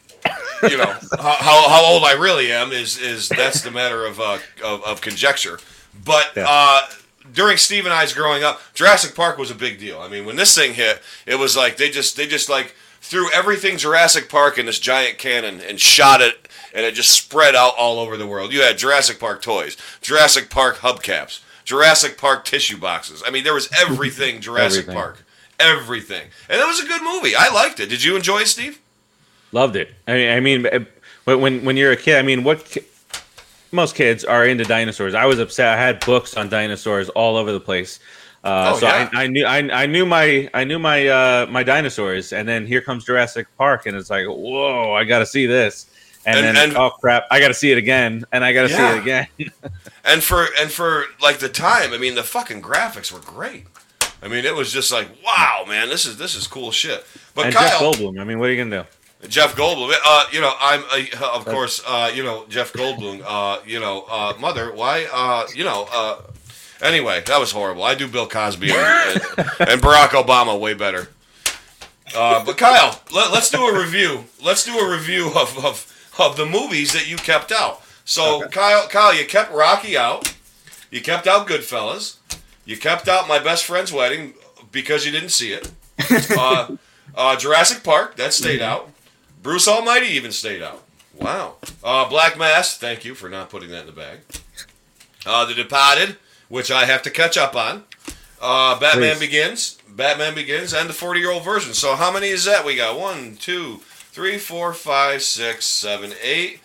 You know, how, how old I really am is is that's the matter of uh, of, of conjecture. But Yeah. uh, during Steve and I's growing up, Jurassic Park was a big deal. I mean, when this thing hit, it was like they just they just like threw everything Jurassic Park in this giant cannon and shot it, and it just spread out all over the world. You had Jurassic Park toys, Jurassic Park hubcaps, Jurassic Park tissue boxes. I mean, there was everything Jurassic Everything. Park, everything, and it was a good movie. I liked it. Did you enjoy it, Steve? Loved it. I mean, I mean, uh, when when you're a kid, I mean, what most kids are into dinosaurs. I was upset. I had books on dinosaurs all over the place. Uh, Oh, so yeah. I, I knew I, I knew my I knew my uh, my dinosaurs, and then here comes Jurassic Park, and it's like, whoa, I got to see this, and, And- then and- oh crap, I got to see it again, and I got to Yeah. see it again. And for and for like the time, I mean, the fucking graphics were great. I mean, it was just like, wow, man, this is this is cool shit. But and Jeff Kyle, Goldblum. I mean, what are you gonna do? Jeff Goldblum, uh, you know, I'm uh, of course, uh, you know, Jeff Goldblum, uh, you know, uh, mother, why, uh, you know, uh, anyway, that was horrible. I do Bill Cosby and, and, and Barack Obama way better. Uh, but Kyle, let, let's do a review. Let's do a review of, of, of the movies that you kept out. So, Kyle, Kyle, you kept Rocky out. You kept out Goodfellas. You kept out My Best Friend's Wedding because you didn't see it. Uh, uh, Jurassic Park, that stayed out. Bruce Almighty even stayed out. Wow. Uh, Black Mass, thank you for not putting that in the bag. Uh, the Departed, which I have to catch up on. Uh, Batman Please. Begins, Batman Begins, and the 40 year old version. So how many is that? We got one, two, three, four, five, six, seven, eight,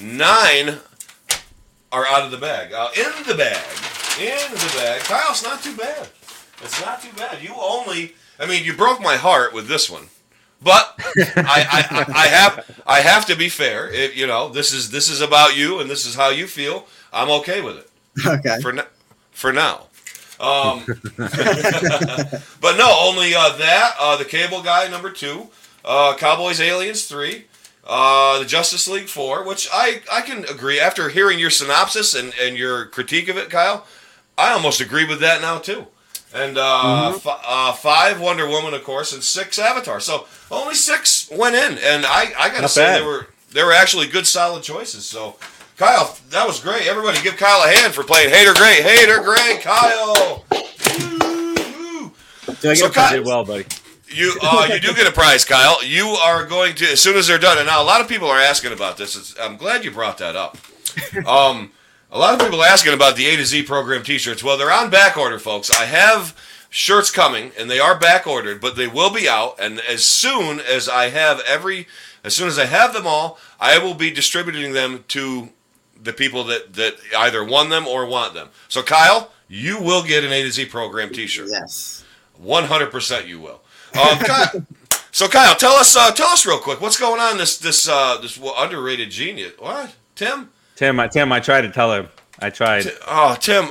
nine are out of the bag. Uh, in the bag. In the bag. Kyle, it's not too bad. It's not too bad. You only, I mean, you broke my heart with this one. But I, I, I, I have I have to be fair. It, you know, this is this is about you, and this is how you feel. I'm okay with it Okay. for now. For now. Um, but no, only uh, that uh, the Cable Guy number two, uh, Cowboys Aliens three, uh, the Justice League four, which I I can agree after hearing your synopsis and and your critique of it, Kyle. I almost agree with that now too. And uh, f- uh, five Wonder Woman, of course, and six Avatar. So only six went in, and I I gotta Not say bad. they were they were actually good, solid choices. So. Kyle, that was great. Everybody give Kyle a hand for playing Hate or Great. Hate or Great, Kyle. Woo-hoo. Do I get So Kyle- Did well, buddy. You uh, you do get a prize, Kyle. You are going to as soon as they're done. And now a lot of people are asking about this. It's, I'm glad you brought that up. Um, a lot of people are asking about the A to Z program T-shirts. Well, they're on back order, folks. I have shirts coming, and they are back ordered, but they will be out. And as soon as I have every, as soon as I have them all, I will be distributing them to the people that that either won them or want them. So, Kyle, you will get an A to Z program T-shirt. Yes. One hundred percent, you will. Um, Kyle, so Kyle, tell us, uh, tell us real quick, what's going on? This this uh, this underrated genius. What, Tim? Tim, I, Tim, I tried to tell him. I tried. Oh, Tim,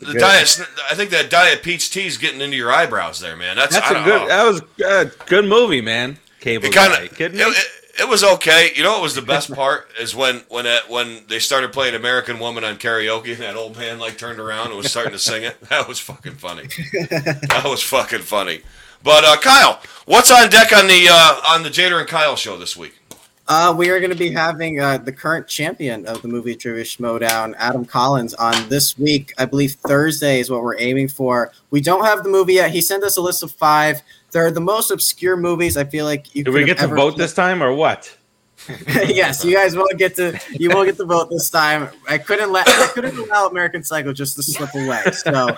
the Good. diet. I think that diet peach tea's getting into your eyebrows there, man. That's, That's a good. know. That was a good movie, man. Cable It kind guy. it, it, it was okay. You know what was the best part is when when it, when they started playing American Woman on karaoke and that old man like turned around and was starting to sing it. That was fucking funny. that was fucking funny. But uh, Kyle, what's on deck on the uh, on the Jader and Kyle show this week? Uh, we are going to be having uh, the current champion of the movie trivia Schmoedown, Adam Collins, on this week. I believe Thursday is what we're aiming for. We don't have the movie yet. He sent us a list of five. They're the most obscure movies I feel like you. Do we have get to ever vote seen. this time or what? yes, you guys won't get to you won't get to vote this time. I couldn't let I couldn't allow American Psycho just to slip away. So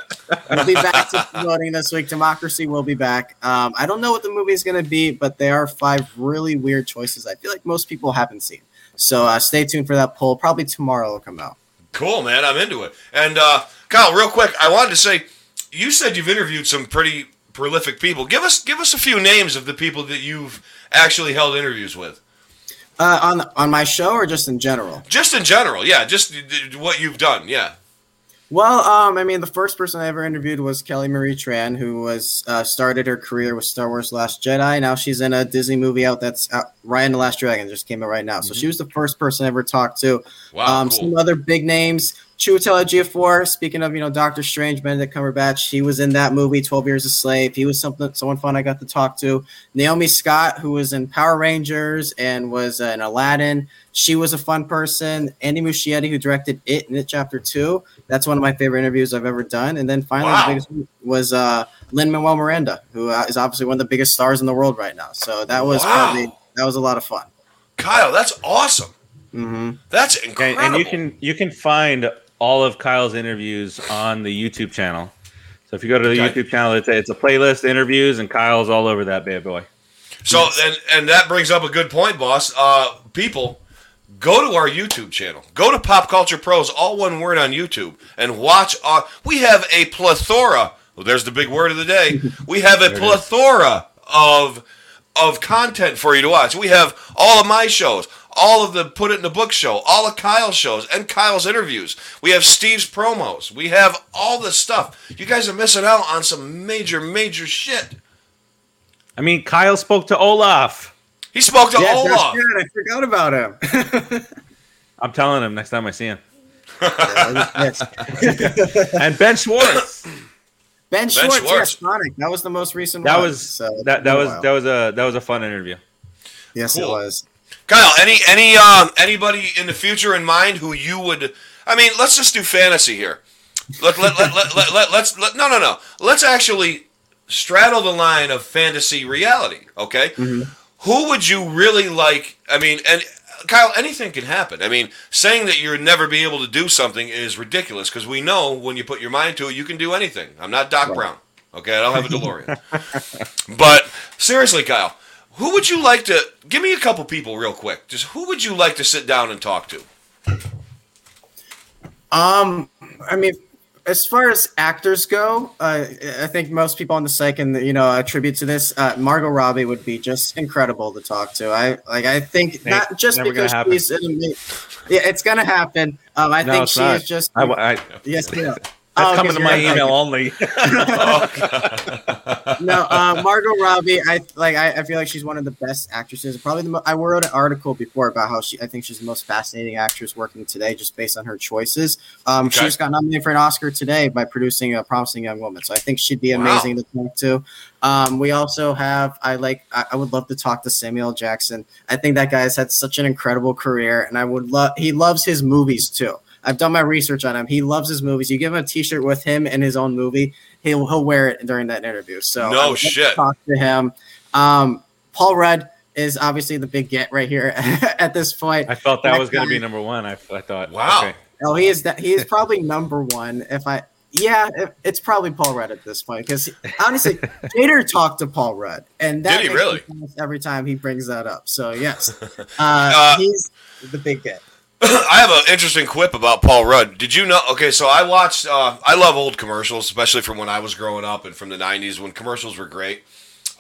we'll be back to voting this week. Democracy will be back. Um, I don't know what the movie is going to be, but there are five really weird choices. I feel like most people haven't seen. So uh, stay tuned for that poll. Probably tomorrow it'll come out. Cool, man. I'm into it. And uh, Kyle, real quick, I wanted to say, you said you've interviewed some pretty prolific people. Give us give us a few names of the people that you've actually held interviews with. Uh, on on my show or just in general? Just in general, yeah. Just what you've done, yeah. Well, um, I mean, the first person I ever interviewed was Kelly Marie Tran, who was uh, started her career with Star Wars: Last Jedi. Now she's in a Disney movie out that's out, Raya and the Last Dragon just came out right now. So she was the first person I ever talked to. Wow, um, cool. Some other big names: Chiwetel Ejiofor. Speaking of, you know, Doctor Strange, Benedict Cumberbatch. He was in that movie, Twelve Years a Slave. He was something, someone fun I got to talk to. Naomi Scott, who was in Power Rangers and was uh, in Aladdin. She was a fun person. Andy Muschietti, who directed It and It Chapter Two. That's one of my favorite interviews I've ever done. And then finally, Wow. the biggest one was uh, Lin Manuel Miranda, who uh, is obviously one of the biggest stars in the world right now. So that was Wow. probably that was a lot of fun. Kyle, that's awesome. hmm That's And, incredible. and you can you can find all of Kyle's interviews on the YouTube channel. So if you go to the. YouTube channel, it's a, it's a playlist interviews, and Kyle's all over that bad boy. So and and that brings up a good point, boss. Uh, people, go to our YouTube channel. Go to Pop Culture Pros, all one word on YouTube, and watch. Our, we have a plethora. Well, there's the big word of the day. We have a plethora of of content for you to watch. We have all of my shows, all of the Put It in the Book show, all of Kyle's shows, and Kyle's interviews. We have Steve's promos. We have all this stuff. You guys are missing out on some major, major shit. I mean, Kyle spoke to Olaf. He spoke to Yes, Olaf. that's good. I forgot about him. I'm telling him next time I see him. And Ben Schwartz. Ben Schwartz, Schwartz. yes, Sonic. That was the most recent That one. was so that that was while. that was a that was a fun interview. yes, Cool. it was. Kyle, any any um anybody in the future in mind who you would? I mean, let's just do fantasy here. Let let let let, let, let let's let, no no no. Let's actually straddle the line of fantasy reality. Okay, who would you really like? I mean, and Kyle, anything can happen. I mean, saying that you'll never be able to do something is ridiculous because we know when you put your mind to it, you can do anything. I'm not Doc Brown. Okay, I don't have a DeLorean. but seriously, Kyle, who would you like to give me a couple people real quick? Just who would you like to sit down and talk to? Um, I mean, as far as actors go, uh, I think most people on the site can you know attribute to this. Uh, Margot Robbie would be just incredible to talk to. I like. I think not just because she's. An ama- yeah, it's gonna happen. Um, I No, think it's she not. is just. I, I, yes, yeah. That's Oh, coming to my email only. no, uh, Margot Robbie. I like. I, I feel like she's one of the best actresses. Probably the. Mo- I wrote an article before about how she. I think she's the most fascinating actress working today, just based on her choices. Um, She Okay. just got nominated for an Oscar today by producing a promising young woman. So I think she'd be Wow. amazing to talk to. Um, we also have. I like. I, I would love to talk to Samuel Jackson. I think that guy has had such an incredible career, and I would love. He loves his movies too. I've done my research on him. He loves his movies. You give him a T-shirt with him in his own movie, he'll he'll wear it during that interview. So No I would love to shit. Talk to him. Um, Paul Rudd is obviously the big get right here at this point. I felt that That was going to be number one. I, I thought. Wow. okay. Oh, he is that he is probably number one. If I yeah, it, it's probably Paul Rudd at this point because honestly, Jader talked to Paul Rudd, and that Did he really? every time he brings that up. So yes, uh, Uh, he's the big get. I have an interesting quip about Paul Rudd. Did you know? Okay, so I watched. Uh, I love old commercials, especially from when I was growing up and from the '90s when commercials were great.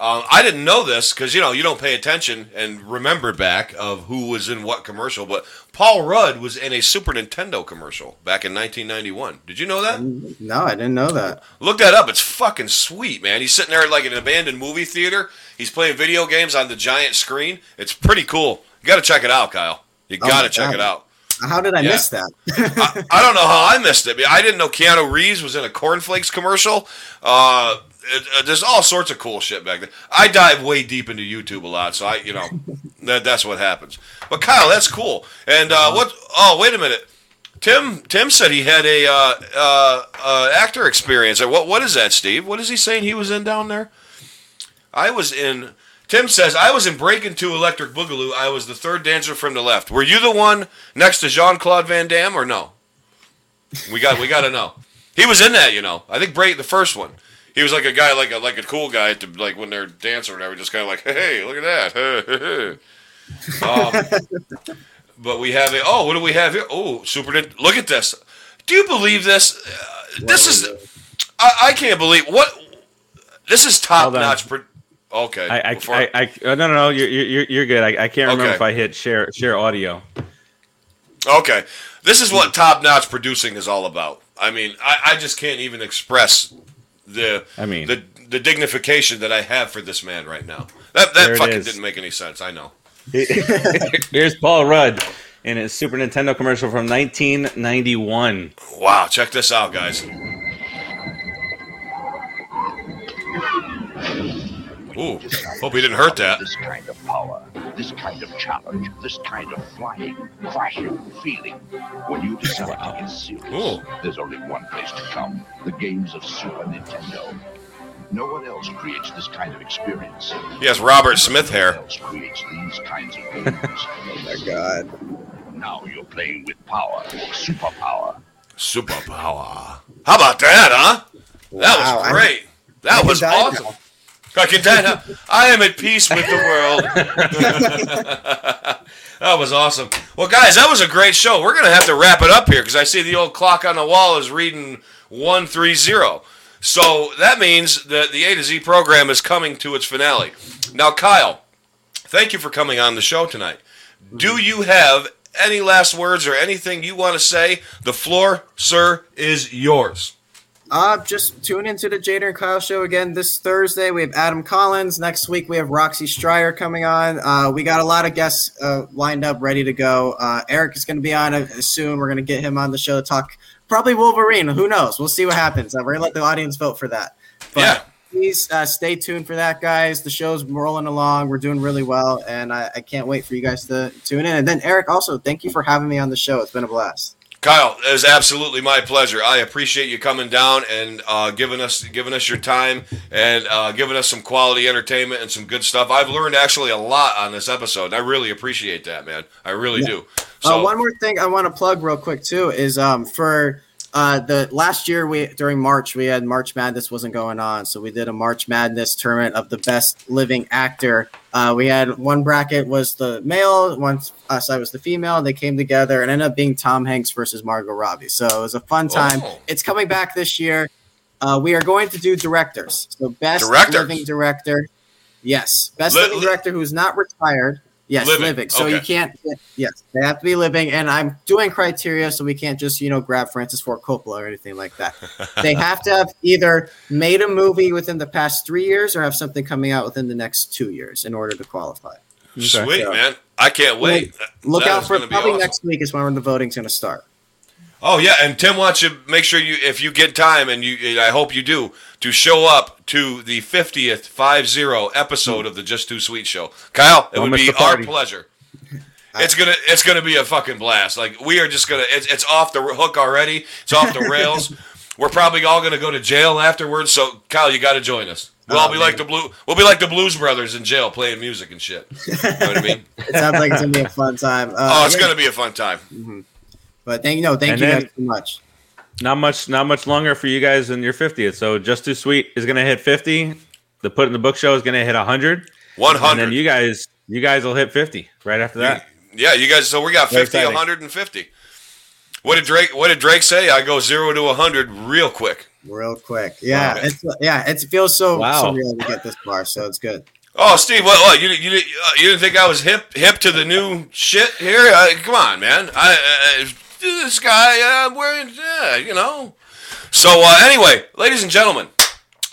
Um, I didn't know this because you know you don't pay attention and remember back of who was in what commercial. But Paul Rudd was in a Super Nintendo commercial back in 1991. Did you know that? No, I didn't know that. Look that up. It's fucking sweet, man. He's sitting there like in an abandoned movie theater. He's playing video games on the giant screen. It's pretty cool. You got to check it out, Kyle. You Oh got to my check God. it out. How did I Yeah. miss that? I, I don't know how I missed it. I didn't know Keanu Reeves was in a cornflakes commercial. Uh, it, uh, there's all sorts of cool shit back there. I dive way deep into YouTube a lot, so I, you know, that that's what happens. But Kyle, that's cool. And uh, what? Oh, wait a minute. Tim Tim said he had a uh, uh, uh, actor experience. What what is that, Steve? What is he saying he was in down there? I was in. Tim says I was in Breaking Two Electric Boogaloo. I was the third dancer from the left. Were you the one next to Jean Claude Van Damme or no? We got we got to know. He was in that, you know. I think Break the first one. He was like a guy, like a like a cool guy to like when they're dancing or whatever, just kind of like, hey, look at that. um, but we have it. Oh, what do we have here? Oh, Super. Nint- Look at this. Do you believe this? Uh, this is. I, I can't believe what. This is top notch. Pro- okay. I, I, before- I, I, oh, no, no, no, you're, you're, you're good. I, I can't remember Okay. if I hit share, share audio. Okay. This is what top notch producing is all about. I mean, I, I just can't even express the I mean- the the dignification that I have for this man right now. That that fucking didn't make any sense. I know. Here's Paul Rudd in his Super Nintendo commercial from 1991. Wow, check this out, guys. Ooh, hope he didn't hurt that. This kind of power, this kind of challenge, this kind of flying, crashing feeling. When you decide to get serious, Ooh. there's only one place to come: the games of Super Nintendo. No one else creates this kind of experience. He has Robert Smith No one else creates these kinds of games. Oh my god. now you're playing with power, superpower. Superpower. How about that, huh? That Wow, was I- great. That I was can die awesome. Now. I am at peace with the world. that was awesome. Well, guys, that was a great show. We're gonna have to wrap it up here because I see the old clock on the wall is reading one three zero. So that means that the A to Z program is coming to its finale. Now, Kyle, thank you for coming on the show tonight. Do you have any last words or anything you want to say? The floor, sir, is yours. Uh, just tune into the Jader and Kyle show again this Thursday. We have Adam Collins. Next week we have Roxy Stryer coming on. Uh, we got a lot of guests uh, lined up, ready to go. Uh, Eric is going to be on soon. We're going to get him on the show to talk probably Wolverine. Who knows? We'll see what happens. Uh, we're going to let the audience vote for that. But Yeah. please uh, stay tuned for that, guys. The show's rolling along. We're doing really well, and I, I can't wait for you guys to tune in. And then Eric, also thank you for having me on the show. It's been a blast. Kyle, it was absolutely my pleasure. I appreciate you coming down and uh, giving us giving us your time and uh, giving us some quality entertainment and some good stuff. I've learned actually a lot on this episode, and I really appreciate that, man. I really do. So, uh, one more thing I want to plug real quick too is um, for uh, the last year we during March we had March Madness wasn't going on, so we did a March Madness tournament of the best living actor. Uh, we had one bracket was the male, one uh, side was the female. They came together and ended up being Tom Hanks versus Margot Robbie. So it was a fun time. Oh. It's coming back this year. Uh, we are going to do directors. So best Directors? living director. Yes, best Li- living director who's not retired. Yes, Living, living. So you can't. Yes, they have to be living, and I'm doing criteria, so we can't just you know grab Francis Ford Coppola or anything like that. they have to have either made a movie within the past three years or have something coming out within the next two years in order to qualify. sweet, Yeah. man. I can't wait. Look That out for probably awesome. next week is when the voting's going to start. Oh yeah, and Tim wants you make sure you if you get time and you and I hope you do to show up to the 50th 50 episode of the Just Too Sweet show. Kyle, it Don't would be our pleasure. It's gonna it's gonna be a fucking blast. Like we are just gonna it's, it's off the hook already. It's off the rails. We're probably all gonna go to jail afterwards. So Kyle, you got to join us. We'll all Oh, be man. like the blue. We'll be like the Blues Brothers in jail playing music and shit. You know what I mean? It sounds like it's going to be a fun time. Uh, Oh, it's yeah, gonna be a fun time. But thank you, no, thank And you then- guys so much. Not much, not much longer for you guys in your 50th. So just too sweet is going to hit 50. The put in the book show is going to hit 100. One And then hundred. you guys, you guys will hit 50 right after that. Yeah, you guys. So we got 50, exciting. 150. What did Drake? What did Drake say? I go zero to 100 real quick. Real quick. Yeah, Wow. it's yeah, it feels so Wow. surreal to get this far, so it's good. Oh, Steve, what? what you you, uh, you didn't think I was hip hip to the new shit here? Uh, come on, man. I uh, this guy uh, wearing yeah, you know. So uh, anyway, ladies and gentlemen,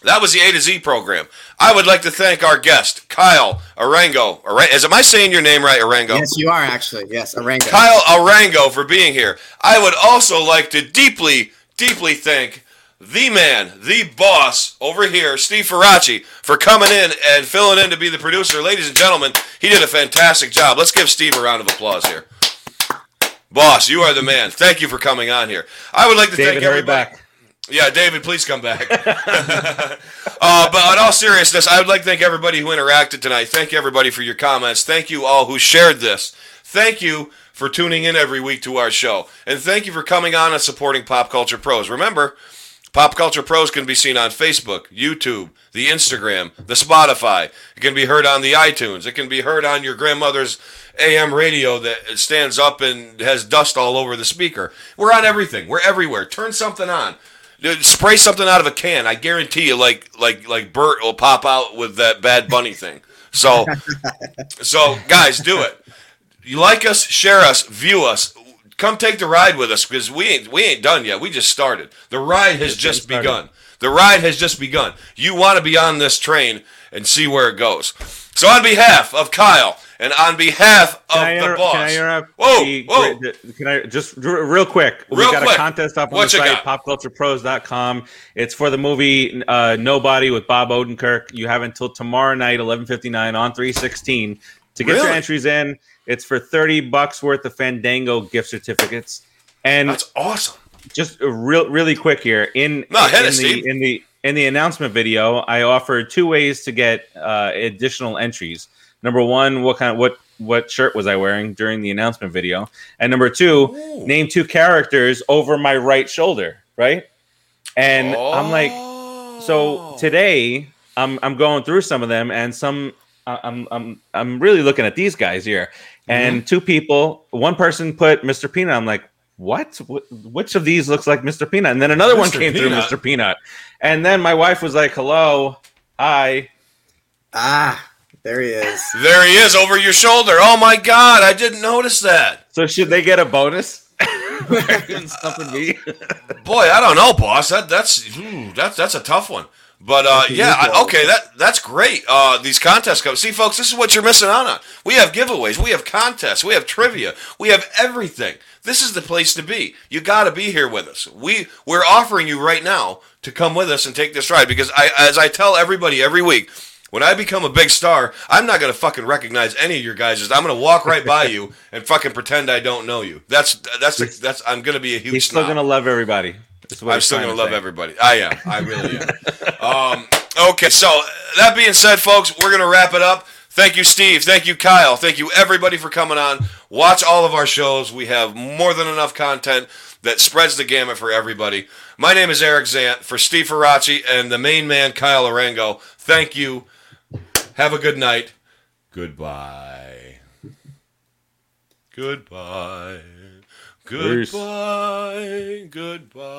that was the A to Z program. I would like to thank our guest, Kyle Arango. Ara- Is am I saying your name right, Arango? Yes, you are actually. Yes, Arango. Kyle Arango for being here. I would also like to deeply, deeply thank the man, the boss over here, Steve Farace, for coming in and filling in to be the producer. Ladies and gentlemen, he did a fantastic job. Let's give Steve a round of applause here. Boss, you are the man. Thank you for coming on here. I would like to David, thank hurry everybody. back. Yeah, David, please come back. uh, but in all seriousness, I would like to thank everybody who interacted tonight. Thank you, everybody, for your comments. Thank you all who shared this. Thank you for tuning in every week to our show. And thank you for coming on and supporting Pop Culture Pros. Remember, Pop Culture Pros can be seen on Facebook, YouTube, the Instagram, the Spotify. It can be heard on the iTunes. It can be heard on your grandmother's AM radio that stands up and has dust all over the speaker. We're on everything. We're everywhere. Turn something on. Spray something out of a can. I guarantee you, like like like Bert will pop out with that Bad Bunny thing. So, so guys, do it. You like us, share us, view us. Come take the ride with us because we ain't we ain't done yet. We just started. The ride has just started. begun. The ride has just begun. You want to be on this train and see where it goes. So on behalf of Kyle and on behalf of Can I, the boss, can I interrupt? Whoa, the- whoa. Can I just real quick? Real we got quick. a contest up on What the site, got? popculturepros.com. It's for the movie uh, Nobody with Bob Odenkirk. You have until tomorrow night, eleven fifty nine on three sixteen to get your entries in. It's for thirty bucks worth of Fandango gift certificates. And that's awesome. just real really quick here in No, hit in the in the in the announcement video i offered two ways to get uh, additional entries number one what kind of what what shirt was i wearing during the announcement video and number two Ooh. name two characters over my right shoulder right and i'm like Oh. so today i'm i'm going through some of them and some i'm i'm i'm really looking at these guys here and Mm-hmm. two people one person put mr peanut i'm like what Wh- which of these looks like mr peanut and then another one came Peanut? through mr peanut and then my wife was like hello hi Ah, there he is. there he is over your shoulder. Oh my God, I didn't notice that. so should they get a bonus Something me. Boy, I don't know, boss. That that's ooh, that's that's a tough one. But uh, yeah, I, okay, that that's great. Uh, these contests come. See, folks, this is what you're missing out on. We have giveaways, we have contests, we have trivia, we have everything. This is the place to be. You got to be here with us. We we're offering you right now to come with us and take this ride because I, as I tell everybody every week, when I become a big star, I'm not gonna fucking recognize any of your guys. I'm gonna walk right by you and fucking pretend I don't know you. That's that's that's. I'm gonna be a huge. He's still snob. gonna love everybody. I'm still gonna to love say. everybody. I am. I really am. um, okay, so that being said, folks, we're gonna wrap it up. Thank you, Steve. Thank you, Kyle. Thank you, everybody, for coming on. Watch all of our shows. We have more than enough content that spreads the gamut for everybody. My name is Eric Zant for Steve Farace and the main man, Kyle Arango. Thank you. Have a good night. Goodbye. Goodbye. Peace. Goodbye. Goodbye.